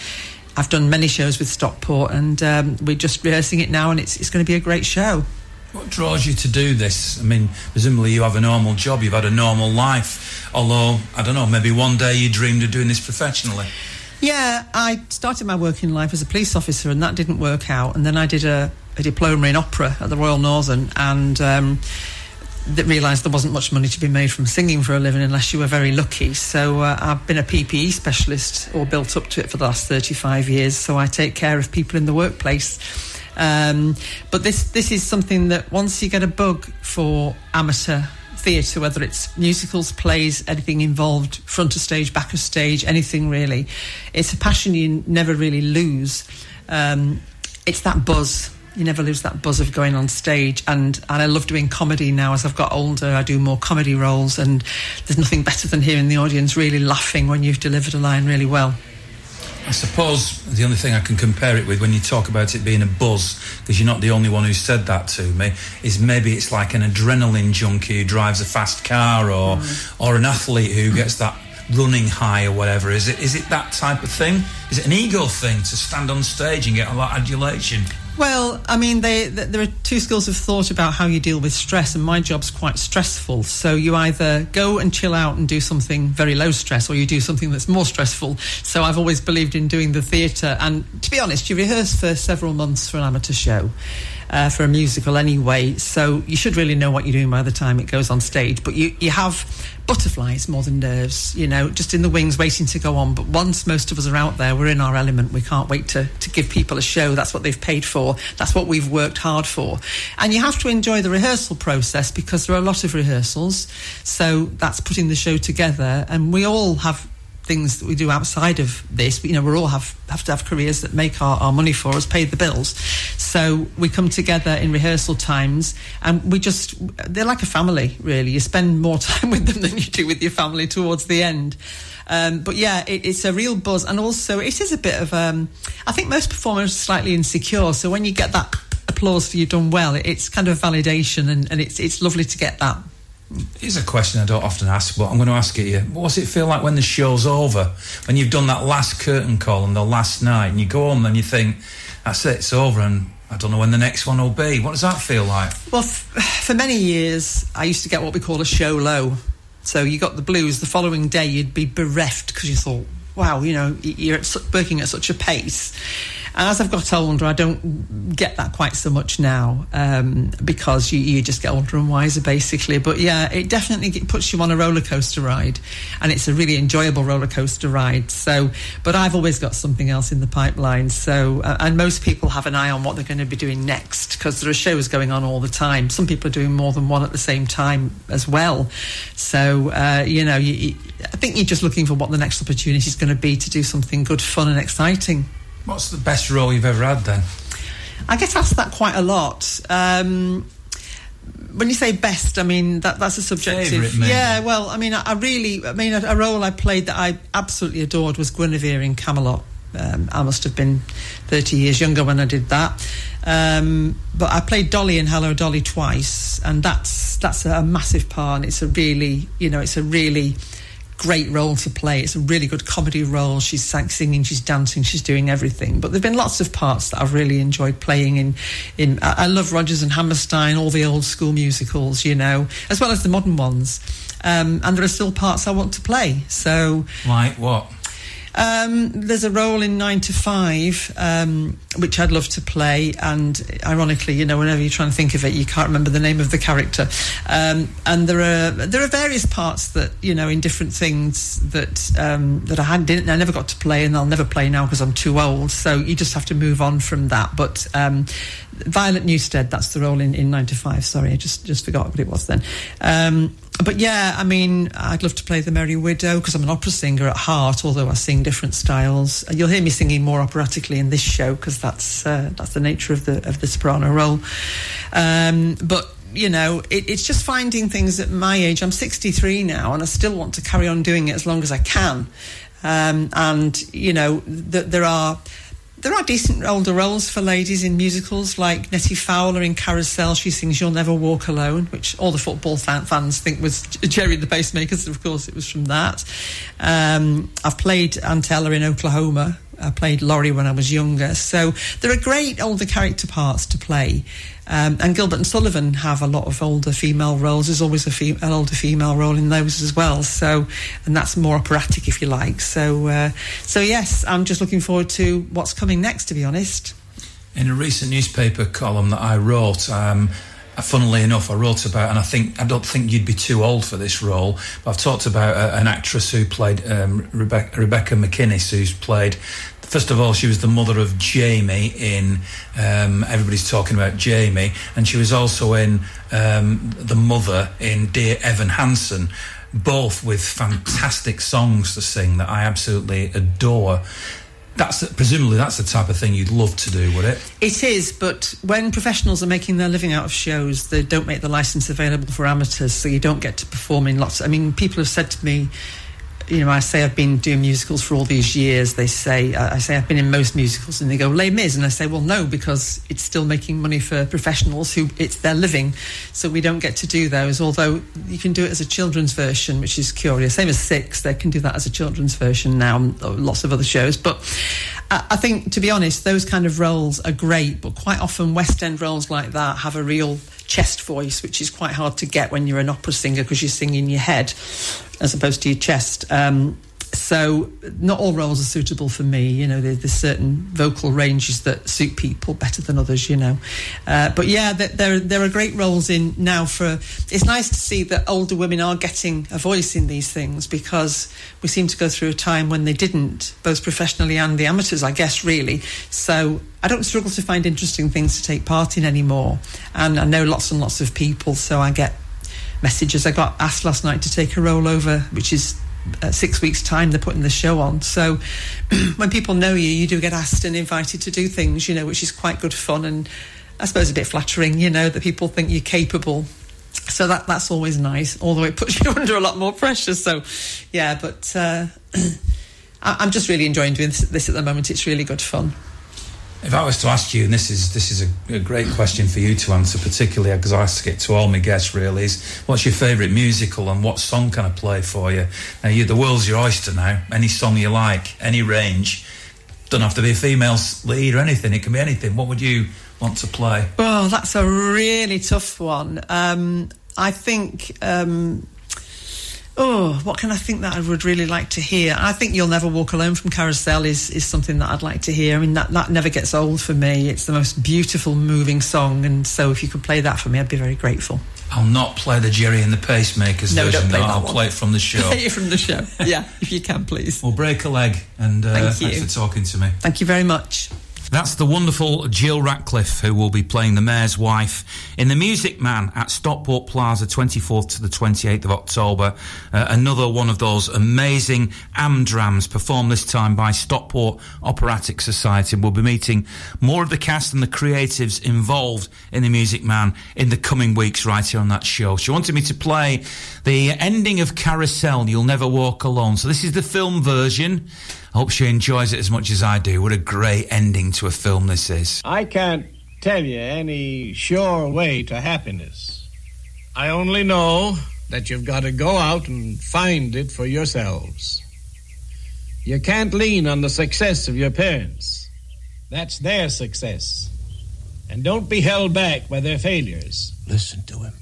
I've done many shows with Stockport, and um, we're just rehearsing it now, and it's it's going to be a great show. What draws you to do this? I mean, presumably you have a normal job, you've had a normal life. Although, I don't know, maybe one day you dreamed of doing this professionally. Yeah, I started my working life as a police officer, and that didn't work out. And then I did a, a diploma in opera at the Royal Northern, and um, that realised there wasn't much money to be made from singing for a living unless you were very lucky. So uh, I've been a PPE specialist or built up to it for the last 35 years. So I take care of people in the workplace. Um, but this this is something that once you get a bug for amateur theatre, whether it's musicals, plays, anything involved, front of stage, back of stage, anything really, it's a passion you never really lose. Um, it's that buzz you never lose that buzz of going on stage. And and I love doing comedy now. As I've got older I do more comedy roles and there's nothing better than hearing the audience really laughing when you've delivered a line really well. I suppose the only thing I can compare it with when you talk about it being a buzz, because you're not the only one who said that to me, is maybe it's like an adrenaline junkie who drives a fast car or Mm. or an athlete who gets that running high or whatever. Is it is it that type of thing? Is it an ego thing to stand on stage and get a lot of adulation? Well, I mean, they, th there are two schools of thought about how you deal with stress, and my job's quite stressful. So you either go and chill out and do something very low stress, or you do something that's more stressful. So I've always believed in doing the theatre, and to be honest, you rehearse for several months for an amateur show. Uh, for a musical anyway, so you should really know what you're doing by the time it goes on stage. But you, you have butterflies more than nerves, you know, just in the wings waiting to go on. But once most of us are out there, we're in our element. We can't wait to, to give people a show. That's what they've paid for. That's what we've worked hard for. And you have to enjoy the rehearsal process because there are a lot of rehearsals. So that's putting the show together. And we all have things that we do outside of this. You know, we all have, have to have careers that make our, our money for us, pay the bills. So we come together in rehearsal times and we just, they're like a family, really. You spend more time with them than you do with your family towards the end. Um, but yeah, it, it's a real buzz. And also, it is a bit of, um, I think most performers are slightly insecure. So when you get that applause for you've done well, it, it's kind of validation and, and it's, it's lovely to get that. Here's a question I don't often ask, but I'm going to ask it. What does it feel like when the show's over? When you've done that last curtain call and the last night, and you go home and you think, that's it, it's over, and I don't know when the next one will be. What does that feel like? Well, f- for many years, I used to get what we call a show low. So you got the blues. The following day, you'd be bereft because you thought, wow, you know, you're working at such a pace. As I've got older, I don't get that quite so much now um, because you, you just get older and wiser, basically. But yeah, it definitely puts you on a roller coaster ride, and it's a really enjoyable roller coaster ride. So, but I've always got something else in the pipeline. So, uh, and most people have an eye on what they're going to be doing next because there are shows going on all the time. Some people are doing more than one at the same time as well. So, uh, you know, you, you, I think you're just looking for what the next opportunity is going to be to do something good, fun, and exciting. What's the best role you've ever had then? I get asked that quite a lot. Um, when you say best, I mean that that's a subjective. Yeah, well, I mean, I, I really, I mean, a, a role I played that I absolutely adored was Guinevere in Camelot. Um, I must have been 30 years younger when I did that. Um, but I played Dolly in Hello Dolly twice, and that's that's a, massive part. And it's a really, you know, it's a really great role to play. It's a really good comedy role. She's singing, she's dancing, she's doing everything. But there've been lots of parts that I've really enjoyed playing in. In I I love Rodgers and Hammerstein, all the old school musicals, you know, as well as the modern ones. Um, and there are still parts I want to play. So Like what? Um, there's a role in Nine to Five, um, which I'd love to play. And ironically, you know, whenever you're trying to think of it, you can't remember the name of the character. Um, and there are there are various parts that you know in different things that um, that I had didn't I never got to play, and I'll never play now because I'm too old. So you just have to move on from that. But um, Violet Newstead, that's the role in, in Nine to Five. Sorry, I just just forgot what it was then. Um, but yeah, I mean, I'd love to play the Merry Widow because I'm an opera singer at heart, although I sing different styles. You'll hear me singing more operatically in this show because that's uh, that's the nature of the of the soprano role. Um, but you know, it, it's just finding things at my age. I'm 63 now, and I still want to carry on doing it as long as I can. Um, and you know, th- there are there are decent older roles for ladies in musicals, like Nettie Fowler in Carousel. She sings "You'll Never Walk Alone," which all the football fan- fans think was Gerry the Pacemakers. Of course, it was from that. Um, I've played Aunt Eller in Oklahoma. I played Laurey when I was younger. So there are great older character parts to play. Um, and Gilbert and Sullivan have a lot of older female roles. There's always a fe- an older female role in those as well. So, and that's more operatic, if you like. So, uh, so yes, I'm just looking forward to what's coming next. To be honest. In a recent newspaper column that I wrote, um, funnily enough, I wrote about, and I think I don't think you'd be too old for this role, but I've talked about uh, an actress who played um, Rebecca, Rebecca McKinnis, who's played. First of all, she was the mother of Jamie in um, Everybody's Talking About Jamie, and she was also in um, the mother in Dear Evan Hansen, both with fantastic songs to sing that I absolutely adore. That's presumably that's the type of thing you'd love to do, would it? It is, but when professionals are making their living out of shows, they don't make the license available for amateurs, so you don't get to perform in lots. I mean, people have said to me, you know, I say I've been doing musicals for all these years. They say I say I've been in most musicals, and they go Les Mis, and I say, well, no, because it's still making money for professionals who it's their living, so we don't get to do those. Although you can do it as a children's version, which is curious. Same as Six, they can do that as a children's version now. Lots of other shows, but I think, to be honest, those kind of roles are great, but quite often West End roles like that have a real chest voice, which is quite hard to get when you're an opera singer because you're singing your head as opposed to your chest. Um, so not all roles are suitable for me. You know, there, there's certain vocal ranges that suit people better than others. You know, uh, but yeah, there, there are great roles in now. For it's nice to see that older women are getting a voice in these things because we seem to go through a time when they didn't, both professionally and the amateurs, I guess, really. So I don't struggle to find interesting things to take part in anymore, and I know lots and lots of people, so I get messages. I got asked last night to take a rollover, which is uh, six weeks' time. They're putting the show on. So when people know you, you do get asked and invited to do things, you know, which is quite good fun and I suppose a bit flattering, you know, that people think you're capable. So that that's always nice, although it puts you under a lot more pressure. So, yeah, but uh, I, I'm just really enjoying doing this, this at the moment. It's really good fun. If I was to ask you, and this is this is a, a great question for you to answer, particularly because I ask it to all my guests, really, is what's your favourite musical and what song can I play for you? Now, you, the world's your oyster now. Any song you like, any range. Don't have to be a female lead or anything. It can be anything. What would you want to play? Oh, that's a really tough one. Um, I think. Um, oh, what can I think that I would really like to hear? I think "You'll Never Walk Alone" from Carousel is is something that I'd like to hear. I mean, that that never gets old for me. It's the most beautiful, moving song, and so if you could play that for me, I'd be very grateful. I'll not play the Gerry and the Pacemakers No, version. play though. I'll one. play it from the show. Play it from the show. Yeah, if you can, please. We'll break a leg, and uh, Thank you. thanks for talking to me. Thank you very much. That's the wonderful Jill Ratcliffe, who will be playing the Mayor's Wife in The Music Man at Stockport Plaza, 24th to the 28th of October. Uh, another one of those amazing Amdrams performed this time by Stockport Operatic Society. We'll be meeting more of the cast and the creatives involved in The Music Man in the coming weeks right here on that show. She wanted me to play the ending of Carousel, You'll Never Walk Alone. So this is the film version. I hope she enjoys it as much as I do. What a great ending to a film this is. I can't tell you any sure way to happiness. I only know that you've got to go out and find it for yourselves. You can't lean on the success of your parents. That's their success. And don't be held back by their failures. Listen to him.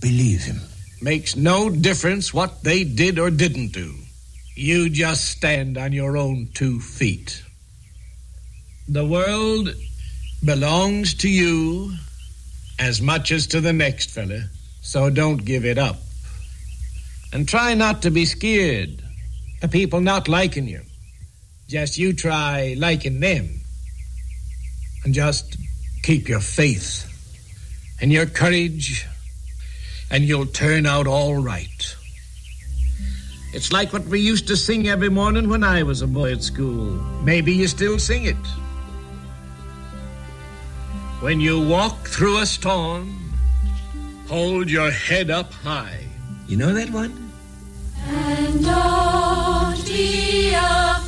Believe him. Makes no difference what they did or didn't do. You just stand on your own two feet. The world belongs to you as much as to the next fella, so don't give it up. And try not to be scared of people not liking you. Just you try liking them. And just keep your faith and your courage, and you'll turn out all right. It's like what we used to sing every morning when I was a boy at school. Maybe you still sing it. When you walk through a storm, hold your head up high. You know that one? And don't be afraid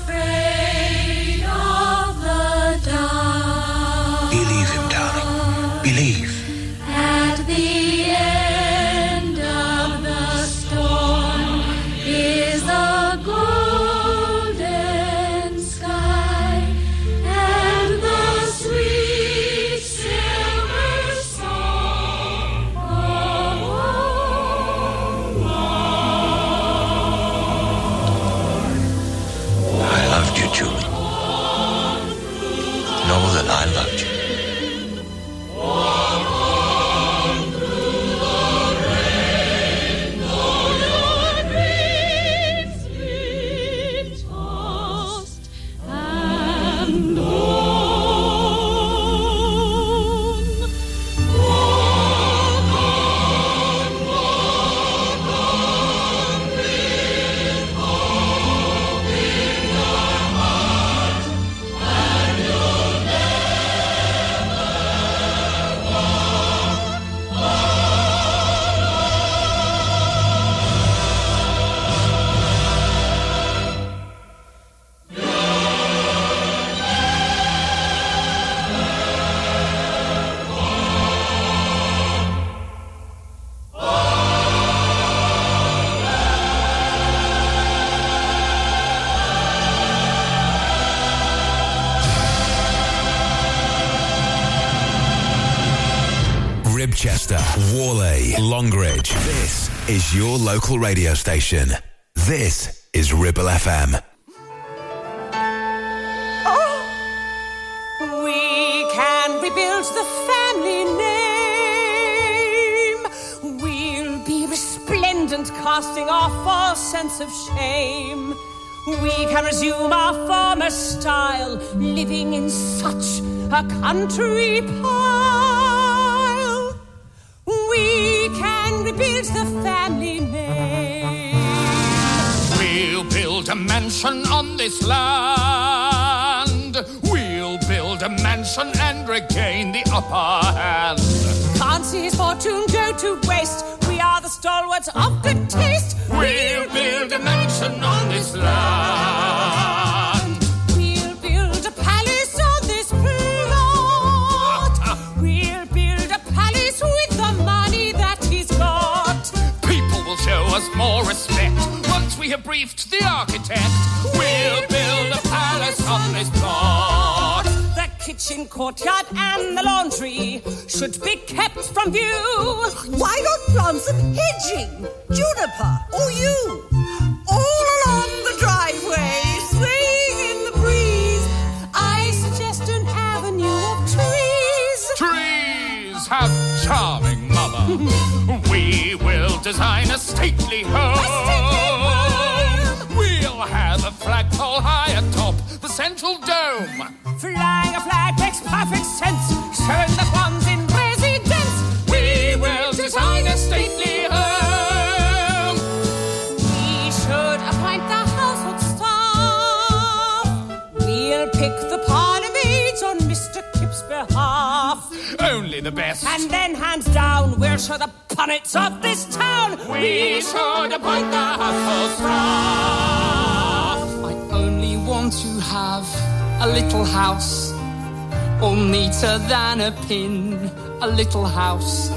your local radio station. This is Ribble FM. Oh, we can rebuild the family name. We'll be resplendent, casting off all sense of shame. We can resume our former style, living in such a country. We can rebuild the family name. We'll build a mansion on this land. We'll build a mansion and regain the upper hand. Can't see his fortune go to waste. We are the stalwarts of good taste. We'll build a mansion on this land. We have briefed the architect. We'll build a palace on this plot. The kitchen courtyard and the laundry should be kept from view. Why not plant some hedging? Juniper or yew? All along the driveway, swaying in the breeze. I suggest an avenue of trees. Trees, how charming, Mother. we will design a stately home. Central dome. Flying a flag makes perfect sense, showing the ones in residence. We will design a stately home. We should appoint the household staff. We'll pick the parlour maids on Mr. Kip's behalf. Only the best. And then, hands down, we'll show the punnets of this town. We should appoint the household staff. Want to have a little house, all neater than a pin. A little house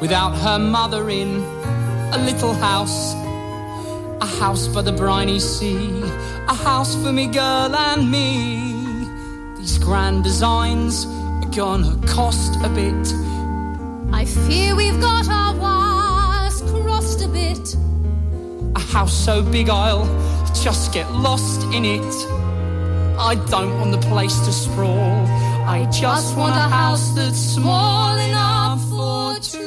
without her mother in, a little house. A house by the briny sea, a house for me girl and me. These grand designs are gonna cost a bit. I fear we've got our wires crossed a bit. A house so big I'll just get lost in it. I don't want the place to sprawl. I just want a house that's small enough for two.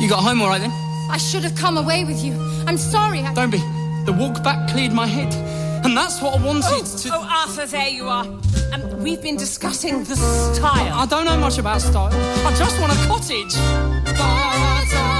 You got home all right then? I should have come away with you. I'm sorry. I... Don't be. The walk back cleared my head. And that's what I wanted Oh, to. oh, Arthur, there you are. Um, we've been discussing the style. I don't know much about style. I just want a cottage. But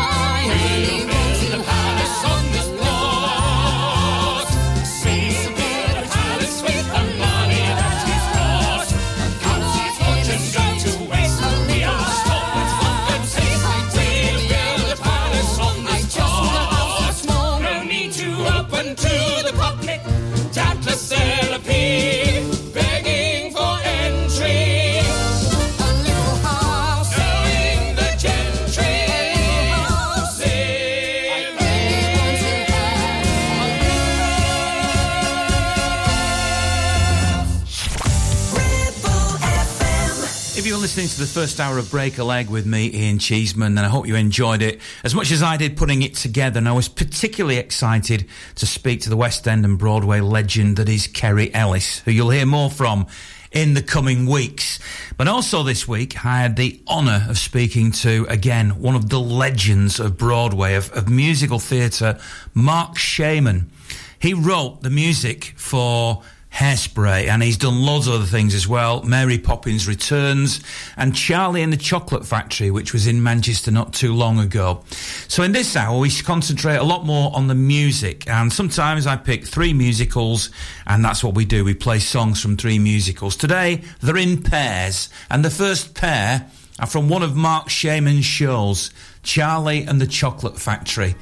listening to the first hour of Break a Leg with me, Ian Cheeseman, and I hope you enjoyed it as much as I did putting it together. And I was particularly excited to speak to the West End and Broadway legend that is Kerry Ellis, who you'll hear more from in the coming weeks. But also this week, I had the honour of speaking to, again, one of the legends of Broadway, of, of musical theatre, Marc Shaiman. He wrote the music for Hairspray, and he's done loads of other things as well. Mary Poppins Returns, and Charlie and the Chocolate Factory, which was in Manchester not too long ago. So in this hour, we concentrate a lot more on the music, and sometimes I pick three musicals, and that's what we do. We play songs from three musicals. Today, they're in pairs, and the first pair are from one of Marc Shaiman's shows, Charlie and the Chocolate Factory.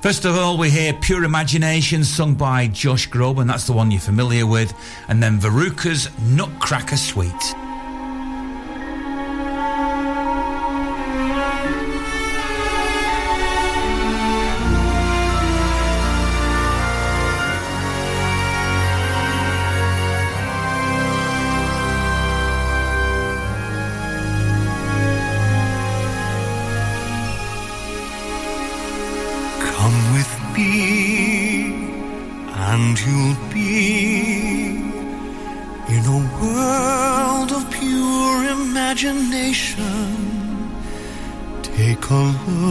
First of all, we hear Pure Imagination sung by Josh Groban, that's the one you're familiar with, and then Veruca's Nutcracker Suite. You'll be in a world of pure imagination. Take a look,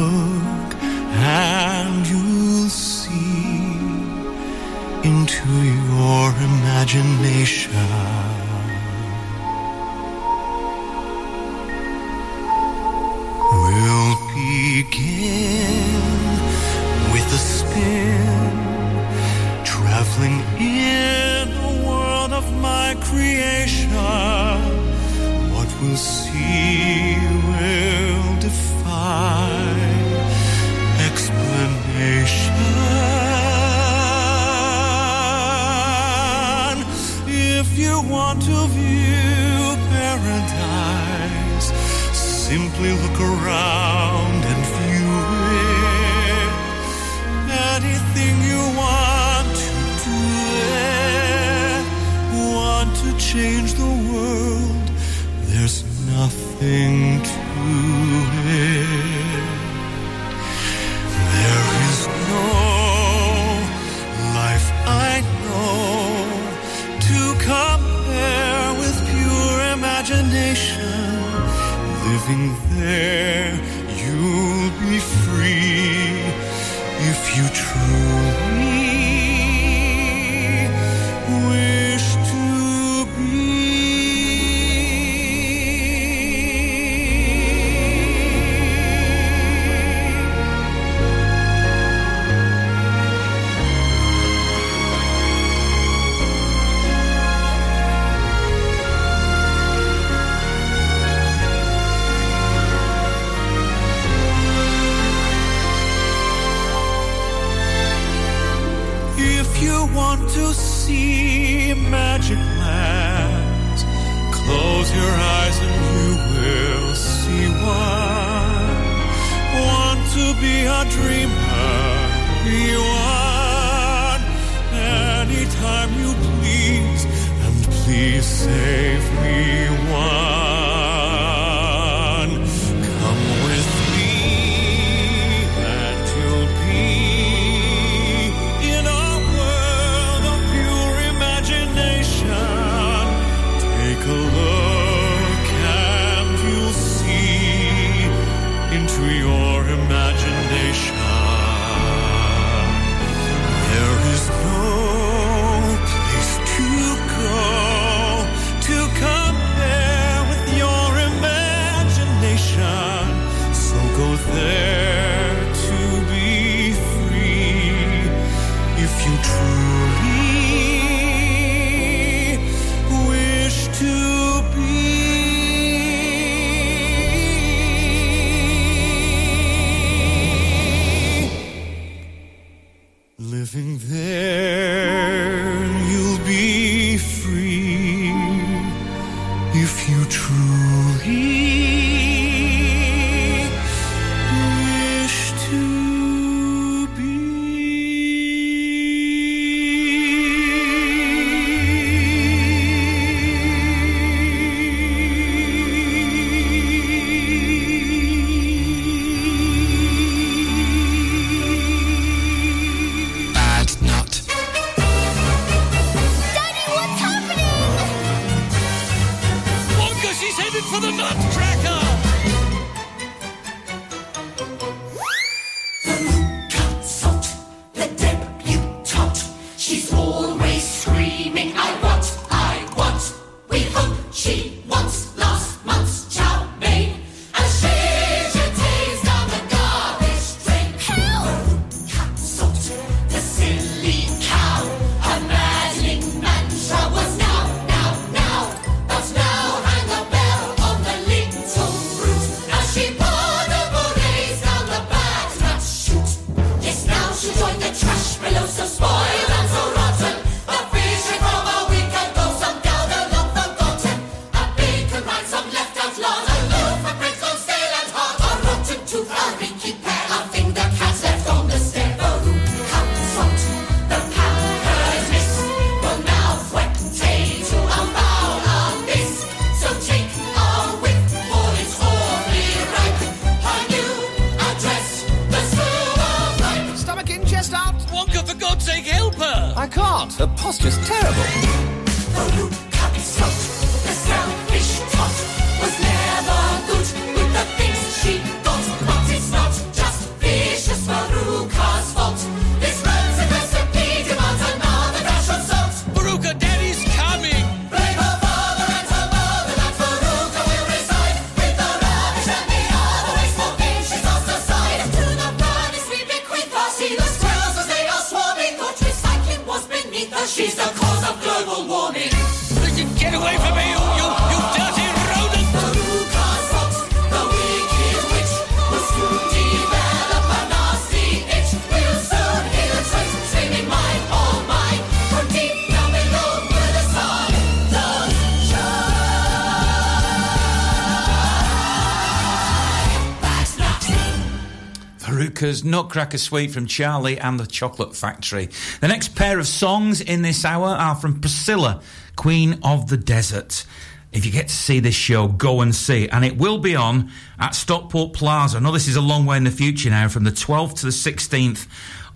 Nutcrackers, Nutcracker Suite from Charlie and the Chocolate Factory. The next pair of songs in this hour are from Priscilla, Queen of the Desert. If you get to see this show, go and see. And it will be on at Stockport Plaza. I know this is a long way in the future now, from the 12th to the 16th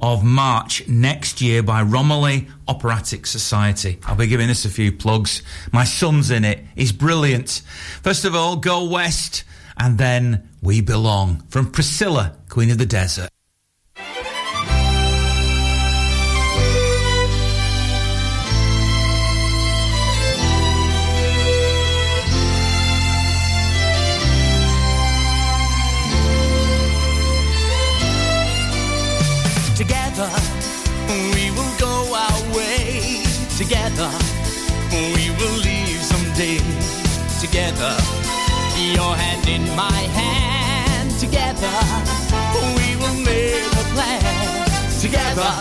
of March next year by Romiley Operatic Society. I'll be giving this a few plugs. My son's in it. He's brilliant. First of all, go west and then we belong from Priscilla Queen of the Desert. Together,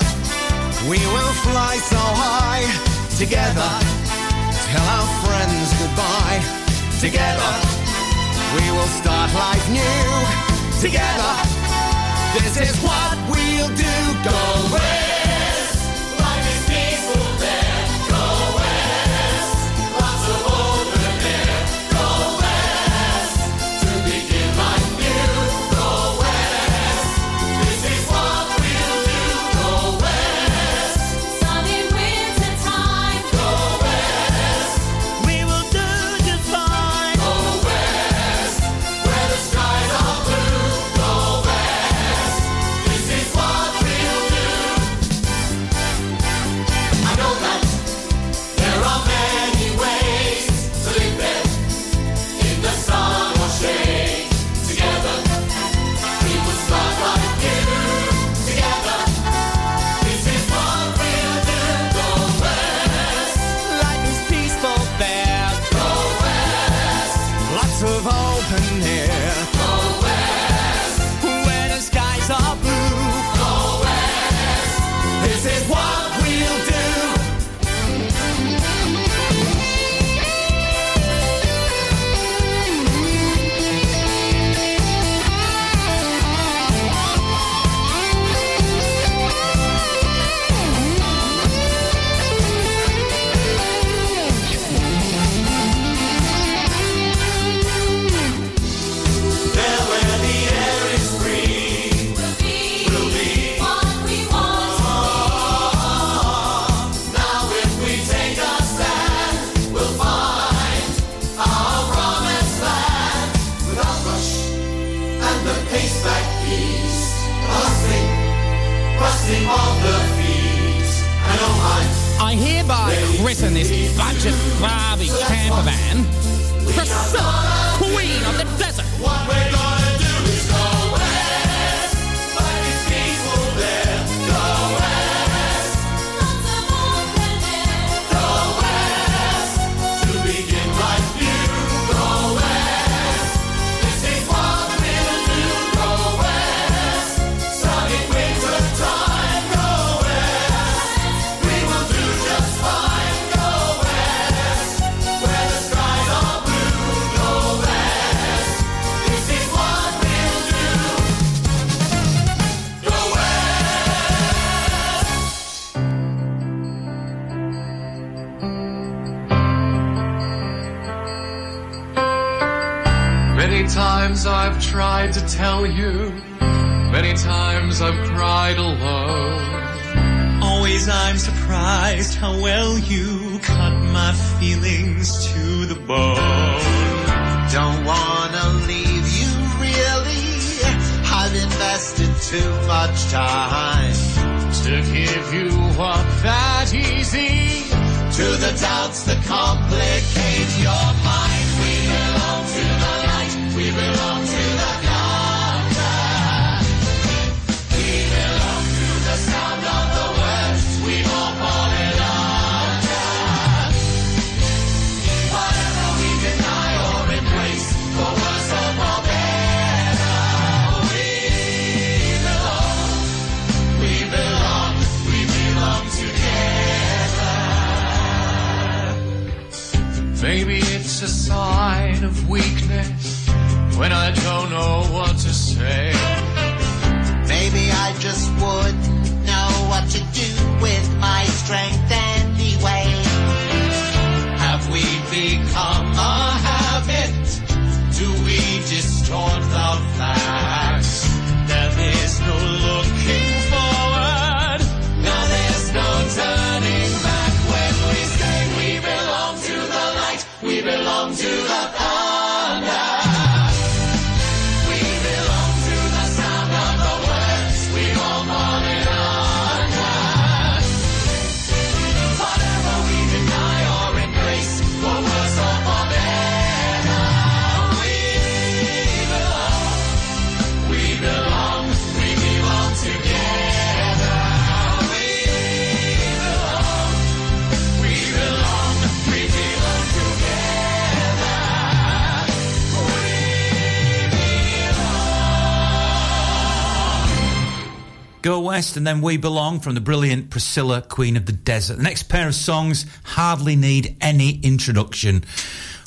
we will fly so high. Together, tell our friends goodbye. Together, we will start life new. Together, this is what we'll do. Go away. West and then We Belong from the brilliant Priscilla, Queen of the Desert. The next pair of songs hardly need any introduction.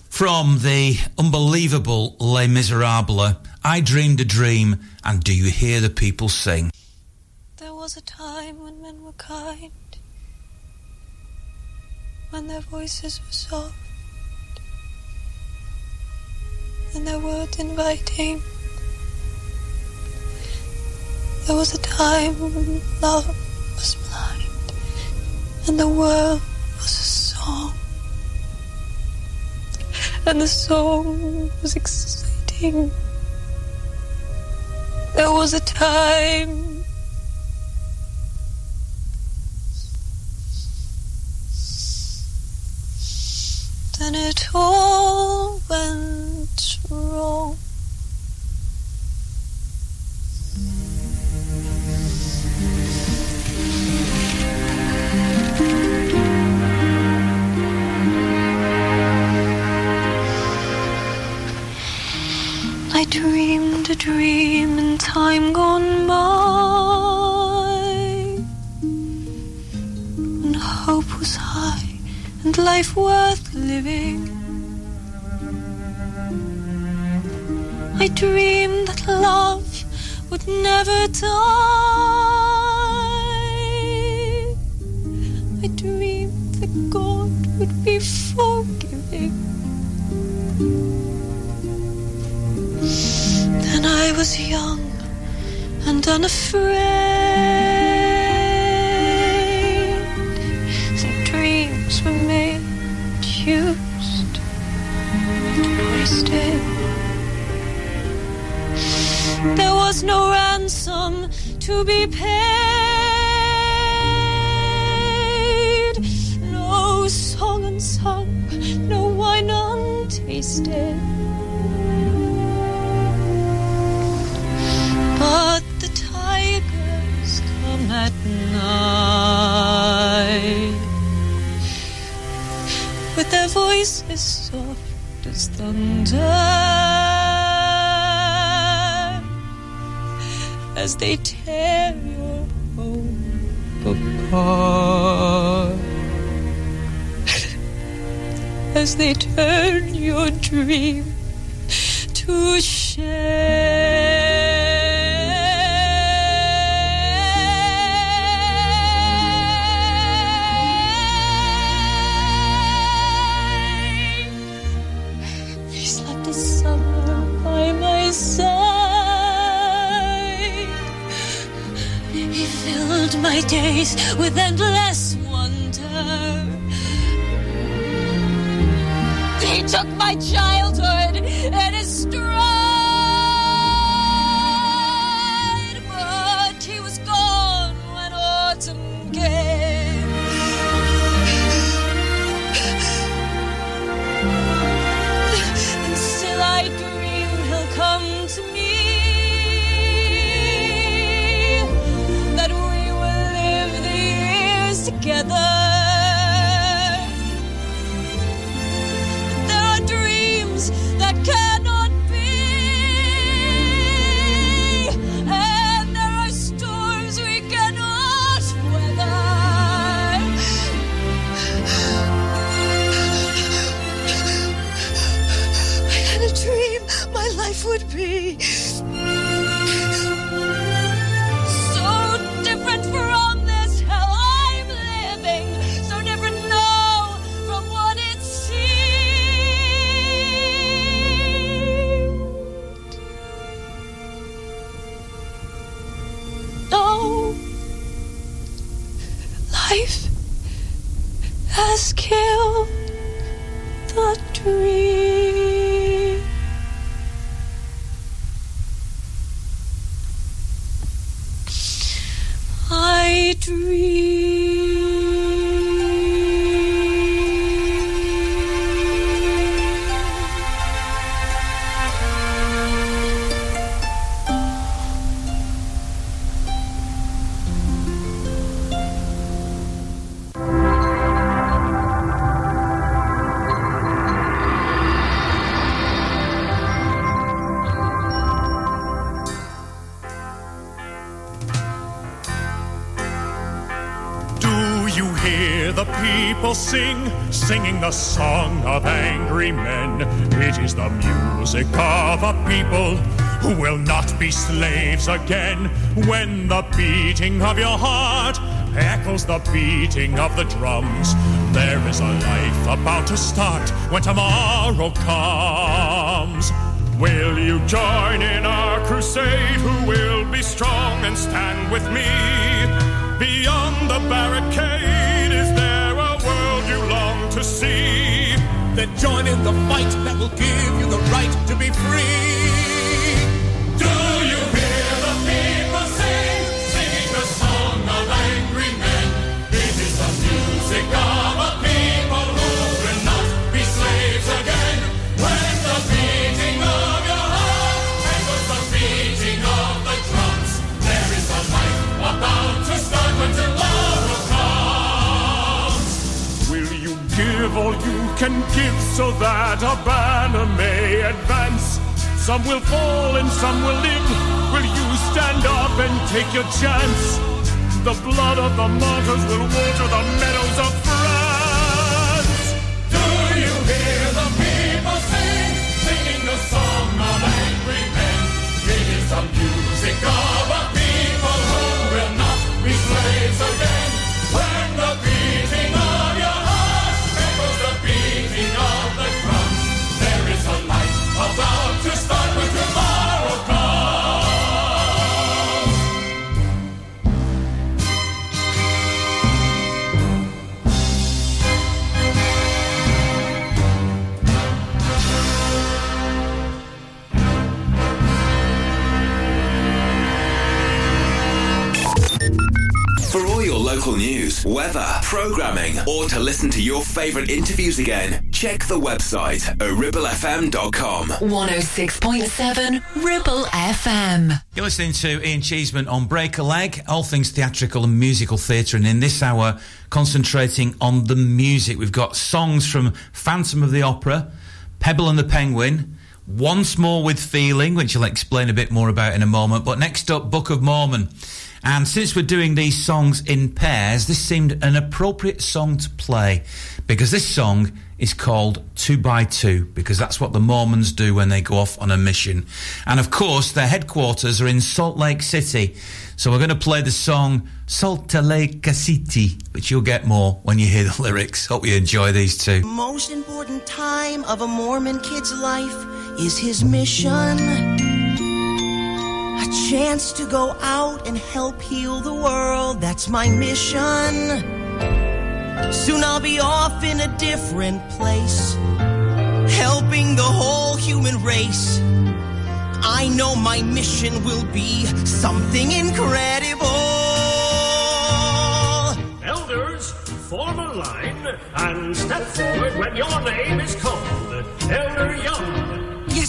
From the unbelievable Les Miserables, I dreamed a dream, and do you hear the people sing? There was a time when men were kind, when their voices were soft, and their words inviting. There was a time when love was blind, and the world was a song, and the song was exciting. There was a time then it all went wrong. I dreamed a dream in time gone by, When hope was high and life worth living. I dreamed that love would never die. I dreamed that God would be forgiving. Then I was young and unafraid. Dreams were made, used, wasted. There was no ransom to be paid, no song unsung, no wine untasted. But the tigers come at night with their voices soft as thunder as they tear your hope apart. As they turn your dream to shame. My days with endless wonder. He took my childhood again. When the beating of your heart echoes the beating of the drums, there is a life about to start when tomorrow comes. Will you join in our crusade? Who will be strong and stand with me? Beyond the barricade, is there a world you long to see? Then join in the fight that will give you the right to be free. Give all you can give so that our banner may advance? Some will fall and some will live. Will you stand up and take your chance? The blood of the martyrs will water the meadows of France. Do you hear the people sing, singing the song of angry men? It is the music local news, weather, programming, or to listen to your favourite interviews again, check the website at ribblefm.com. 106.7 Ribble FM. You're listening to Ian Cheeseman on Break a Leg, all things theatrical and musical theatre, and in this hour, concentrating on the music. We've got songs from Phantom of the Opera, Pebble and the Penguin, Once More with Feeling, which I'll explain a bit more about in a moment, but next up, Book of Mormon. And since we're doing these songs in pairs, this seemed an appropriate song to play because this song is called Two by Two because that's what the Mormons do when they go off on a mission. And of course, their headquarters are in Salt Lake City. So we're going to play the song Salt Lake City, which you'll get more when you hear the lyrics. Hope you enjoy these two. most important time of a Mormon kid's life is his mission. A chance to go out and help heal the world. That's my mission. Soon I'll be off in a different place, helping the whole human race. I know my mission will be something incredible. Elders, form a line and step forward when your name is called. Elder Young.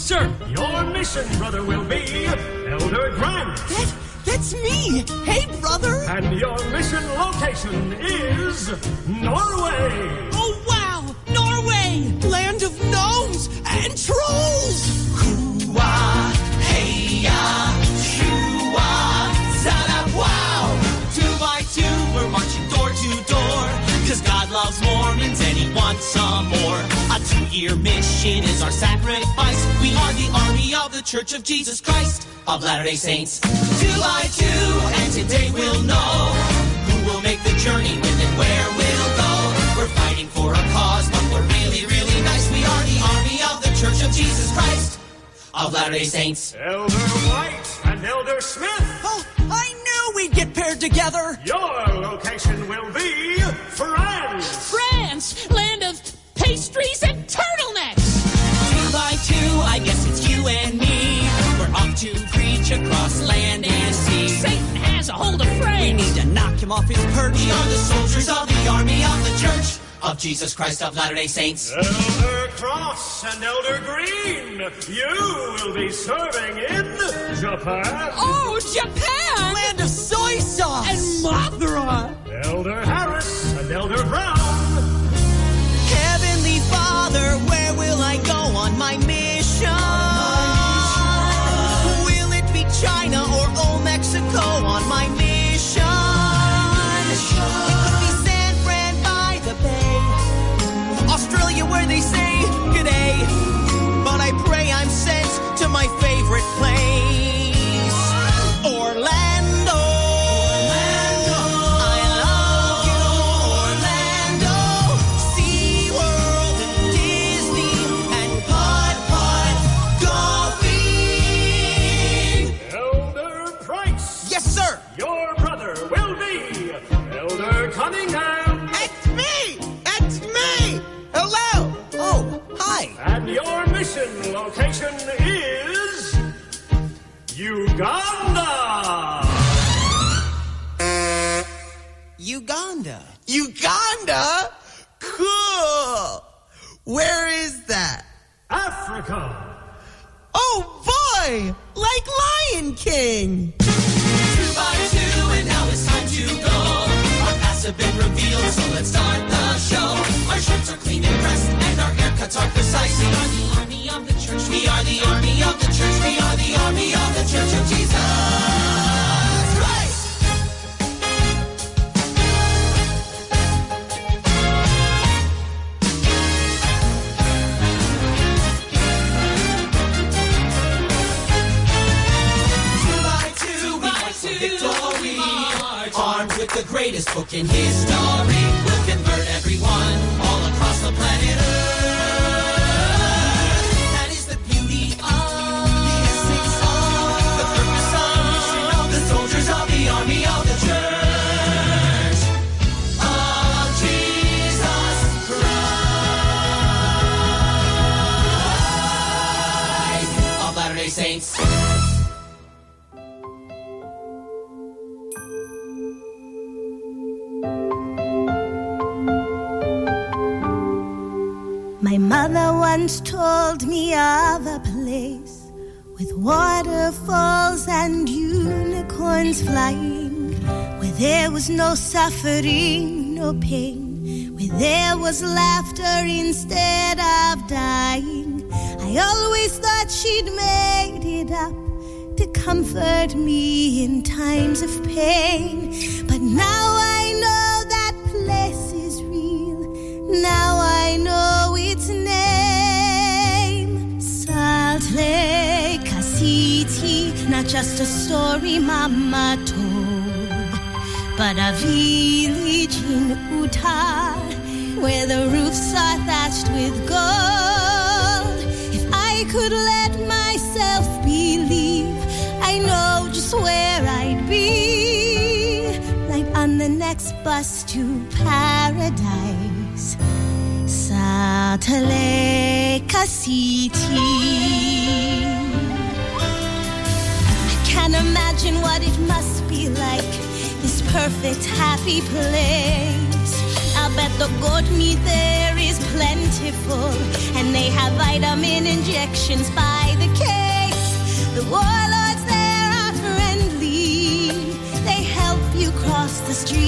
Yes, sir. Your mission, brother, will be Elder Grant. That, that's me. Hey, brother. And your mission location is Norway. Oh, wow! Norway! Land of gnomes and trolls! Hoo-ah, hey-ya, A two-year mission is our sacrifice. We are the army of the Church of Jesus Christ of Latter-day Saints. Two by two, and today we'll know who will make the journey, when and where we'll go. We're fighting for a cause, but we're really, really nice. We are the army of the Church of Jesus Christ of Latter-day Saints. Elder White and Elder Smith. Oh, I knew we'd get paired together. Your location will be France. France, land of pastries and turtlenecks. Two by two, I guess it's you and me. We're off to preach across land and sea. Satan has a hold of We need to knock him off his perch. We are the soldiers of the army of the Church of Jesus Christ of Latter-day Saints. Elder Cross and Elder Green, you will be serving in Japan. Oh, Japan! Land of soy sauce And Mothra! Elder Harris and Elder Brown. Uganda. Uganda? Cool. Where is that? Africa. Oh boy! Like Lion King. Two by two, and now it's time to go. Our paths have been revealed, so let's start the show. Our shirts are clean and pressed, and our haircuts are precise. We are the army of the church. We are the army of the church. We are the army of the church of Jesus greatest book in history, we'll convert everyone all across the planet Earth. Mother once told me of a place with waterfalls and unicorns flying, where there was no suffering, no pain, where there was laughter instead of dying. I always thought she'd made it up to comfort me in times of pain, but now I know that place. Now I know its name. Salt Lake City, not just a story Mama told, but a village in Utah where the roofs are thatched with gold. If I could let myself believe, I know just where I'd be. Like on the next bus to paradise. Lake City. I can't imagine what it must be like, this perfect, happy place. I bet the goat meat there is plentiful, and they have vitamin injections by the case. The warlords there are friendly, they help you cross the street.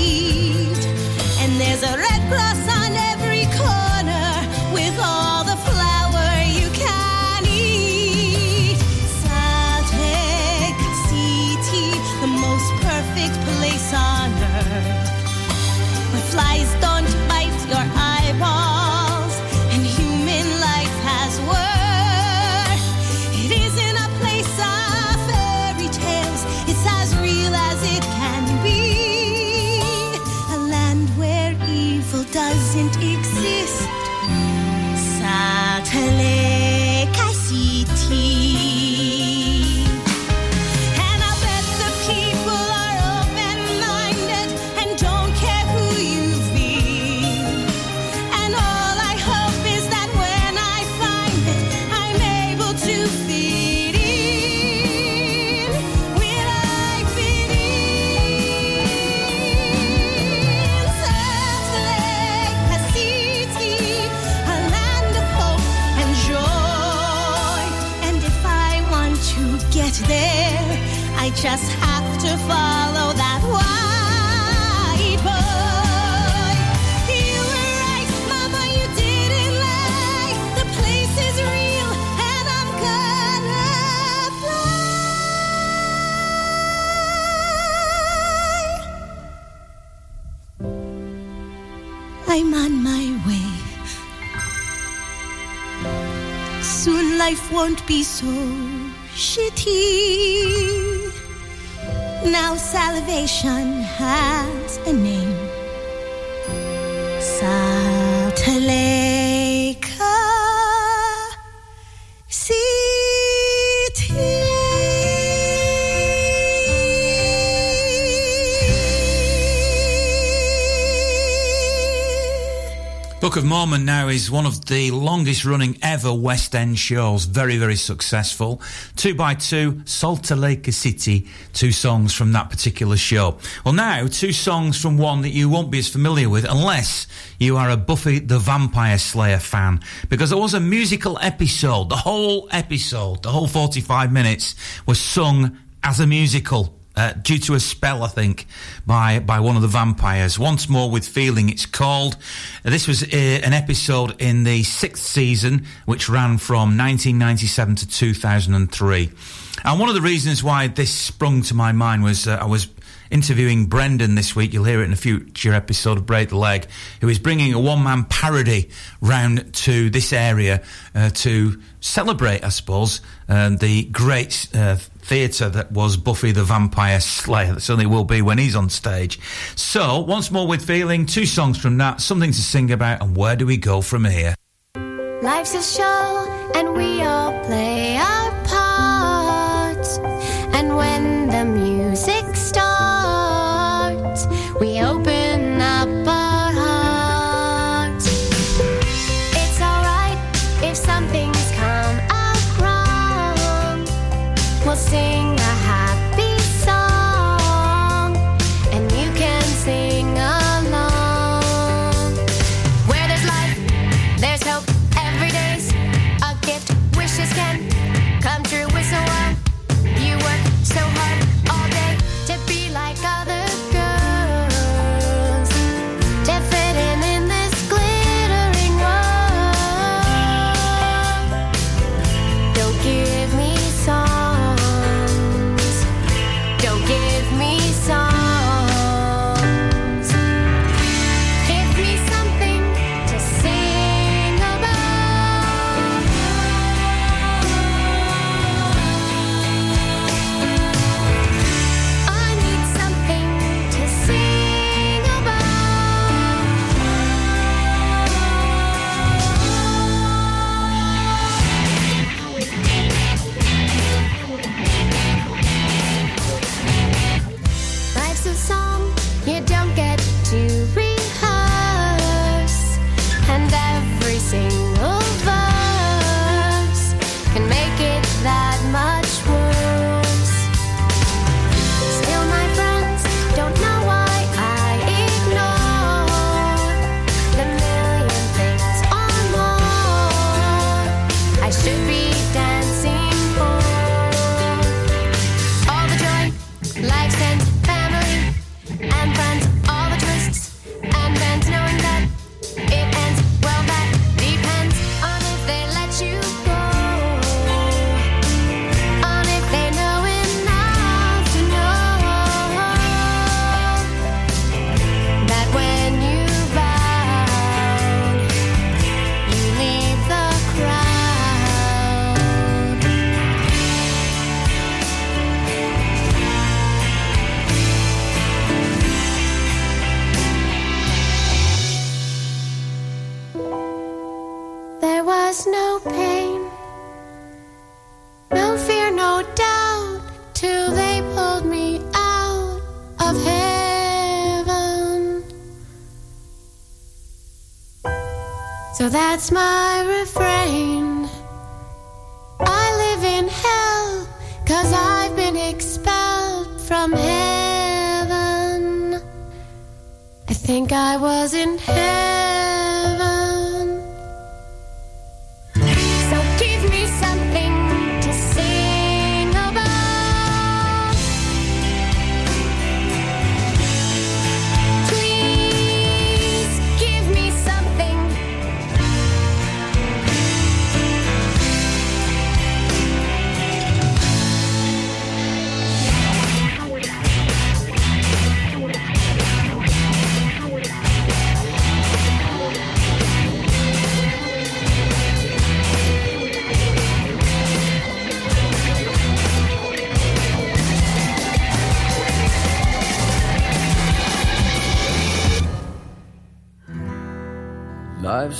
Life Of Mormon now is one of the longest running ever West End shows. Very, very successful. Two by two, Salt Lake City, two songs from that particular show. Well, now, two songs from one that you won't be as familiar with unless you are a Buffy the Vampire Slayer fan. Because there was a musical episode, the whole episode, the whole 45 minutes was sung as a musical. Uh, due to a spell, I think, by by one of the vampires. Once more with feeling, it's called. Uh, this was uh, an episode in the sixth season, which ran from 1997 to 2003. And one of the reasons why this sprung to my mind was uh, I was interviewing Brendan this week. You'll hear it in a future episode of Break the Leg, who is bringing a one man parody round to this area uh, to celebrate, I suppose, um, the great uh, theatre that was Buffy the Vampire Slayer. That certainly will be when he's on stage. So, once more with feeling, two songs from that, something to sing about, and where do we go from here? Life's a show, and we all play our parts. And when the music come true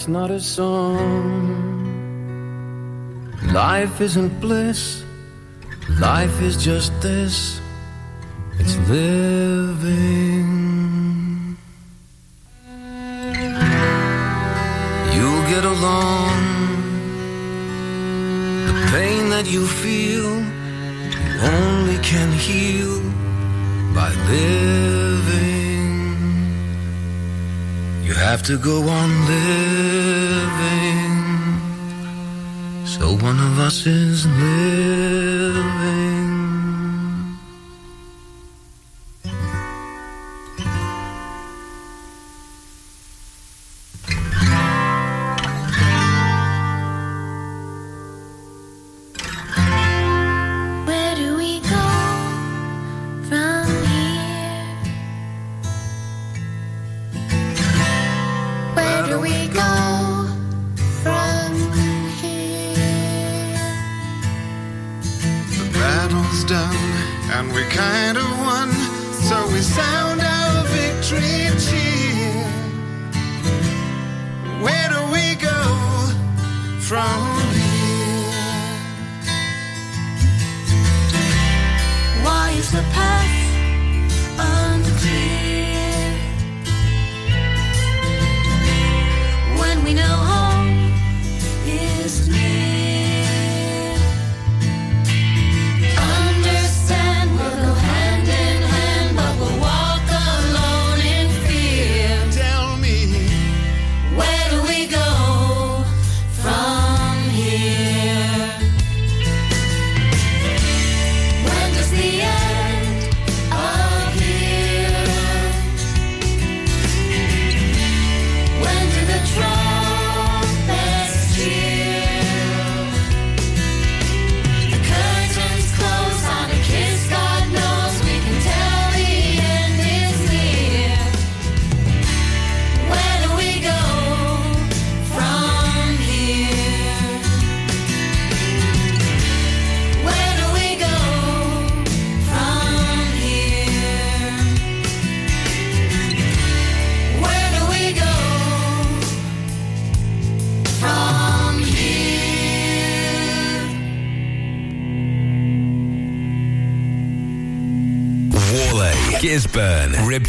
It's not a song. Life isn't bliss. Life is just this. It's living. You'll get along. The pain that you feel, you only can heal by living. You have to go on living. So one of us is living.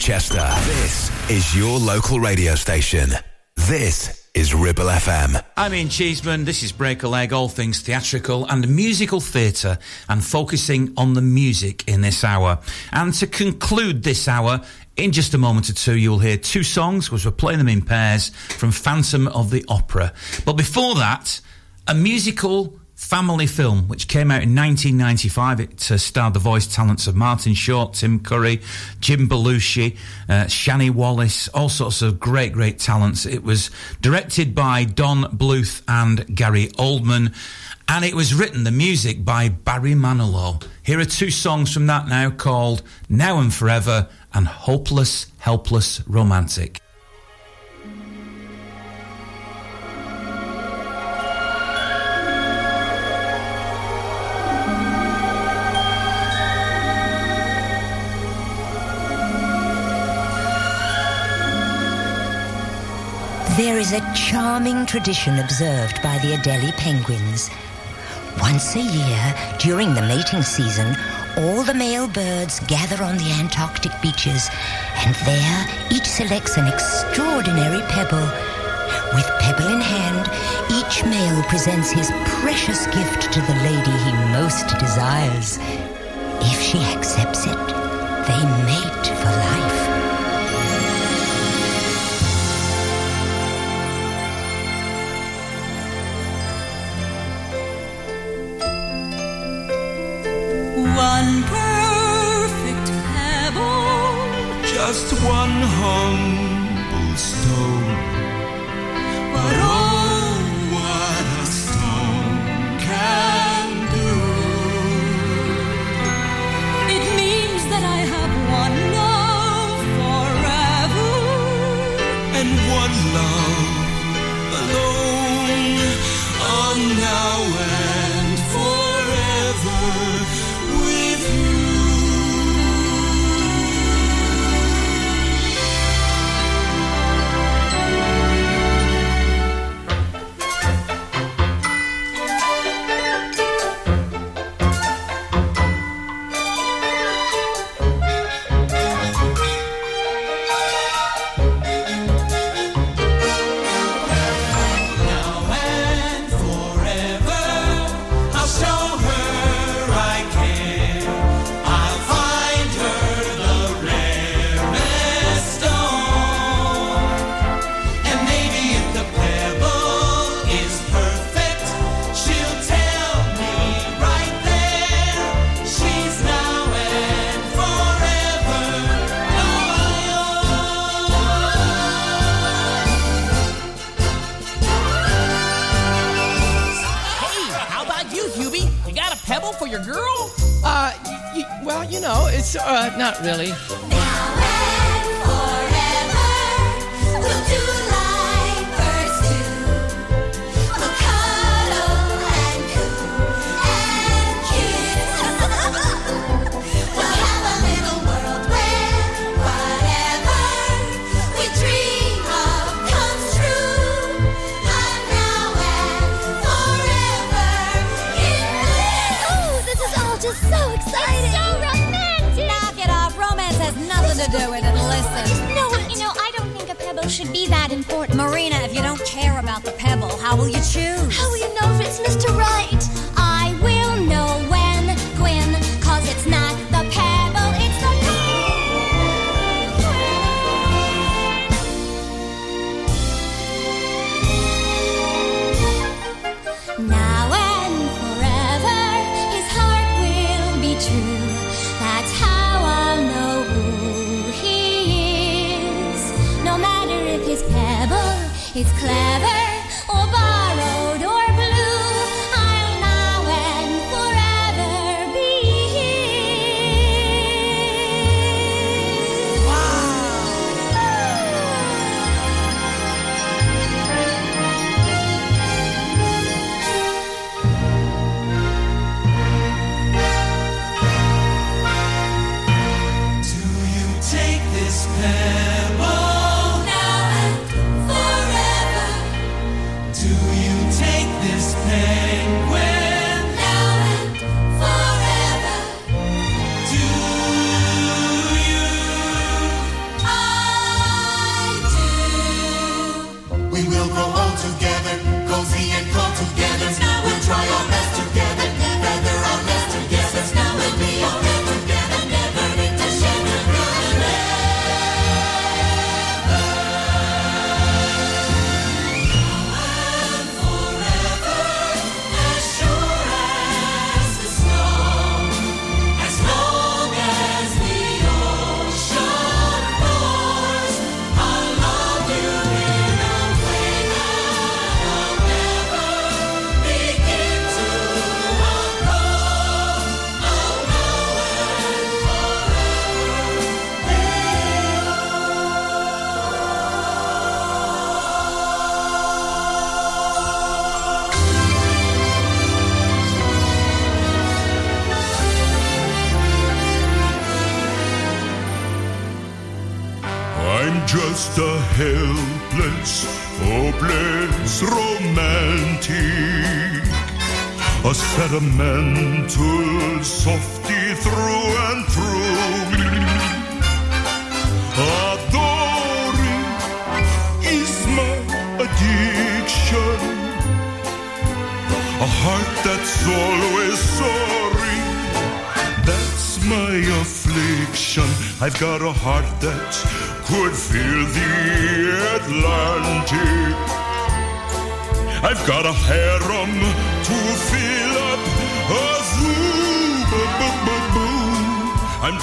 Ribchester. This is your local radio station. This is Ribble FM. I'm Ian Cheeseman. This is Break a Leg, all things theatrical and musical theatre, and focusing on the music in this hour. And to conclude this hour, in just a moment or two, you'll hear two songs, because we're playing them in pairs, from Phantom of the Opera. But before that, a musical family film which came out in 1995. It uh, starred the voice talents of Martin Short, Tim Curry, Jim Belushi, uh, Shani Wallis, all sorts of great, great talents. It was directed by Don Bluth and Gary Goldman. And it was written, the music, by Barry Manilow. Here are two songs from that now called Now and Forever and Hopeless, Helpless Romantic. Is a charming tradition observed by the Adelie penguins. Once a year, during the mating season, all the male birds gather on the Antarctic beaches, and there each selects an extraordinary pebble. With pebble in hand, each male presents his precious gift to the lady he most desires. If she accepts it, they mate for life. One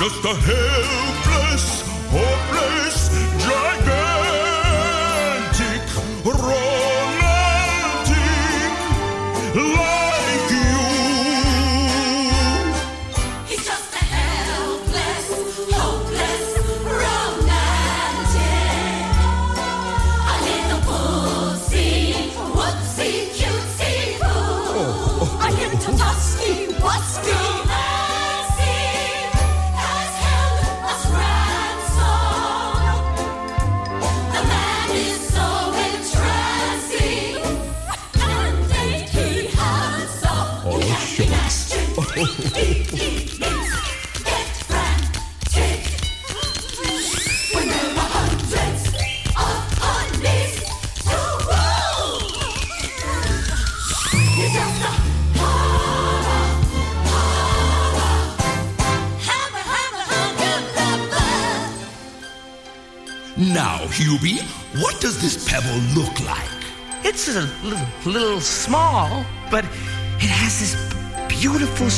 just a help little small, but it has this beautiful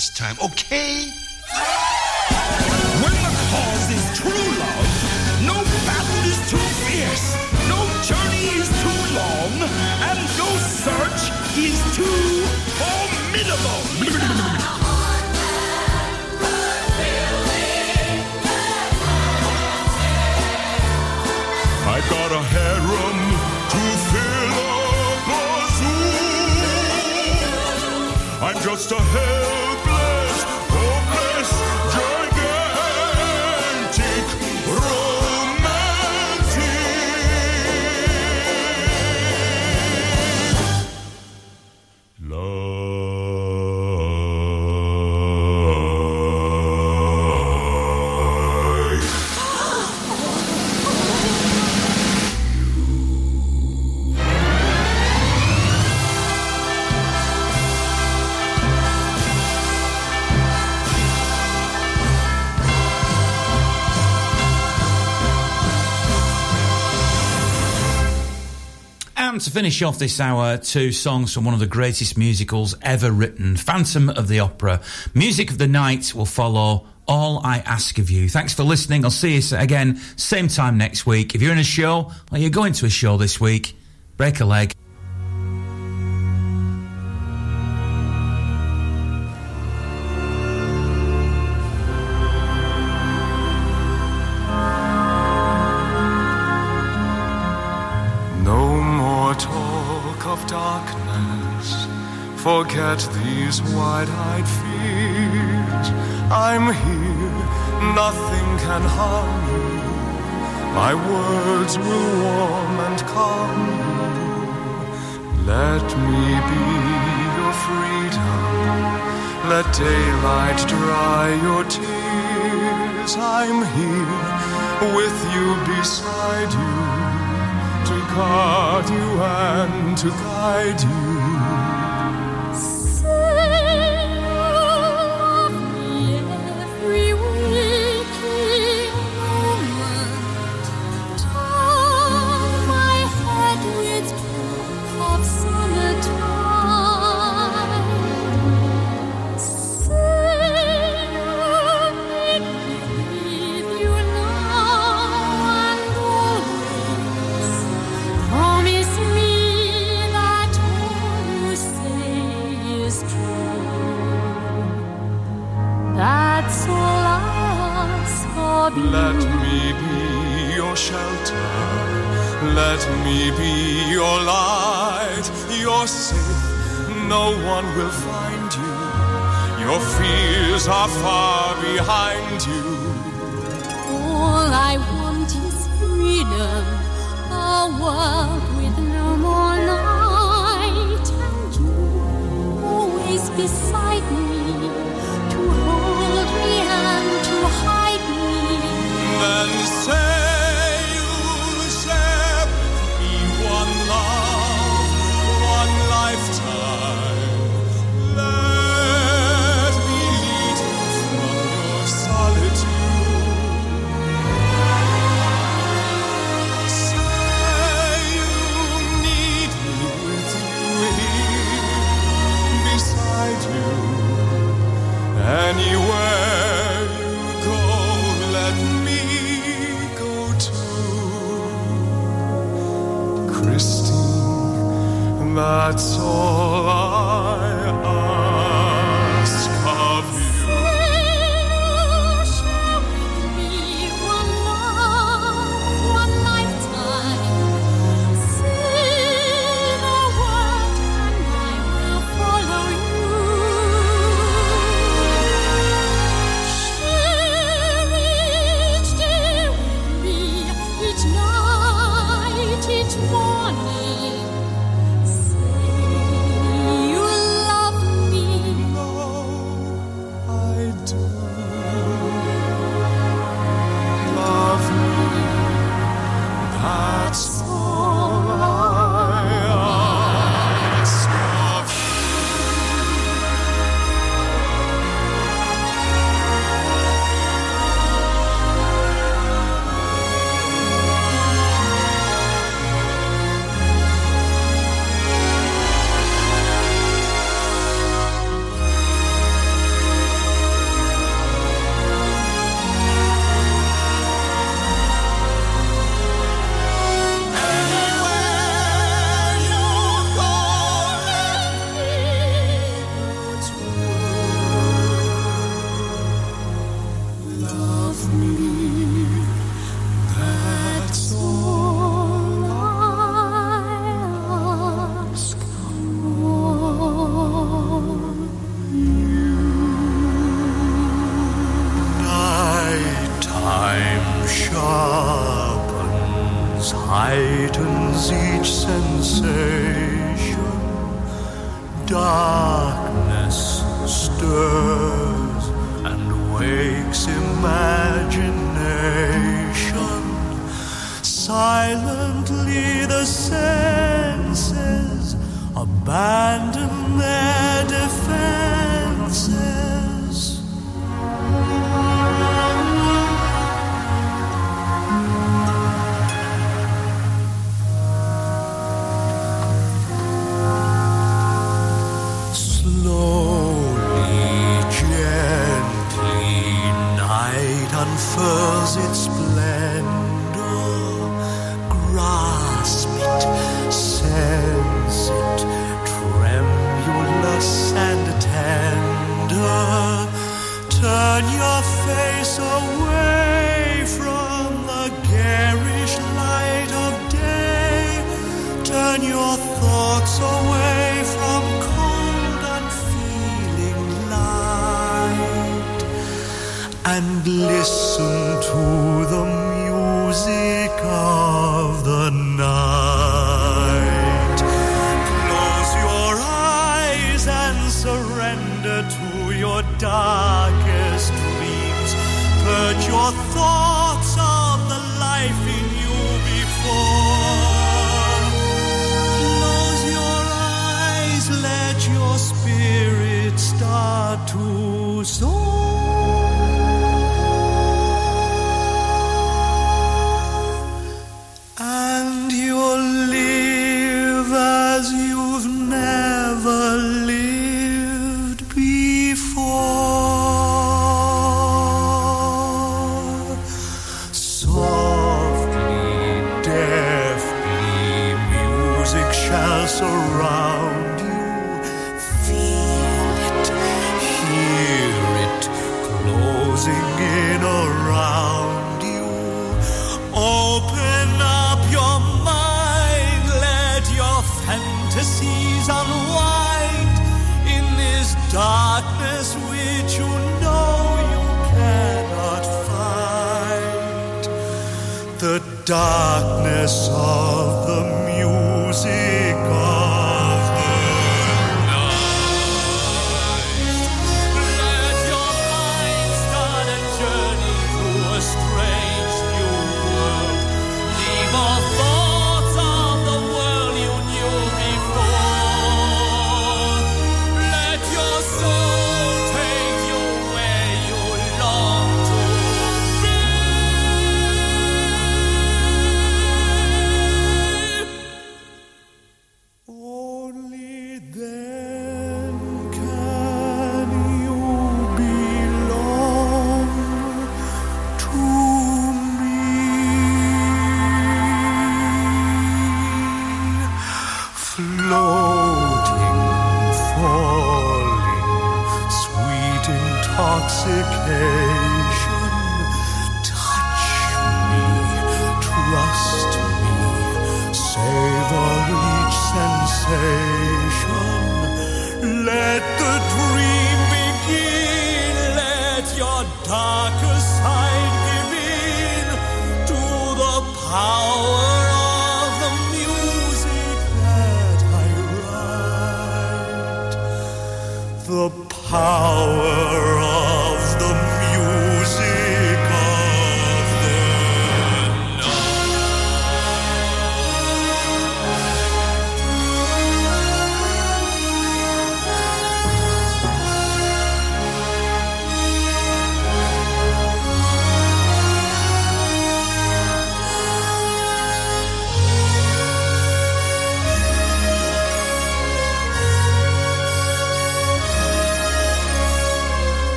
this time, okay? When the cause is true love, no battle is too fierce, no journey is too long, and no search is too formidable. I got a harem to fill up a zoo. I'm just a helpless, finish off this hour, two songs from one of the greatest musicals ever written Phantom of the Opera. Music of the Night will follow. All I ask of you. Thanks for listening. I'll see you again, same time next week. If you're in a show or you're going to a show this week, break a leg. Forget these wide-eyed fears. I'm here, nothing can harm you. My words will warm and calm you. Let me be your freedom. Let daylight dry your tears. I'm here with you beside you to guard you and to guide you. Anywhere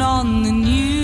on the news.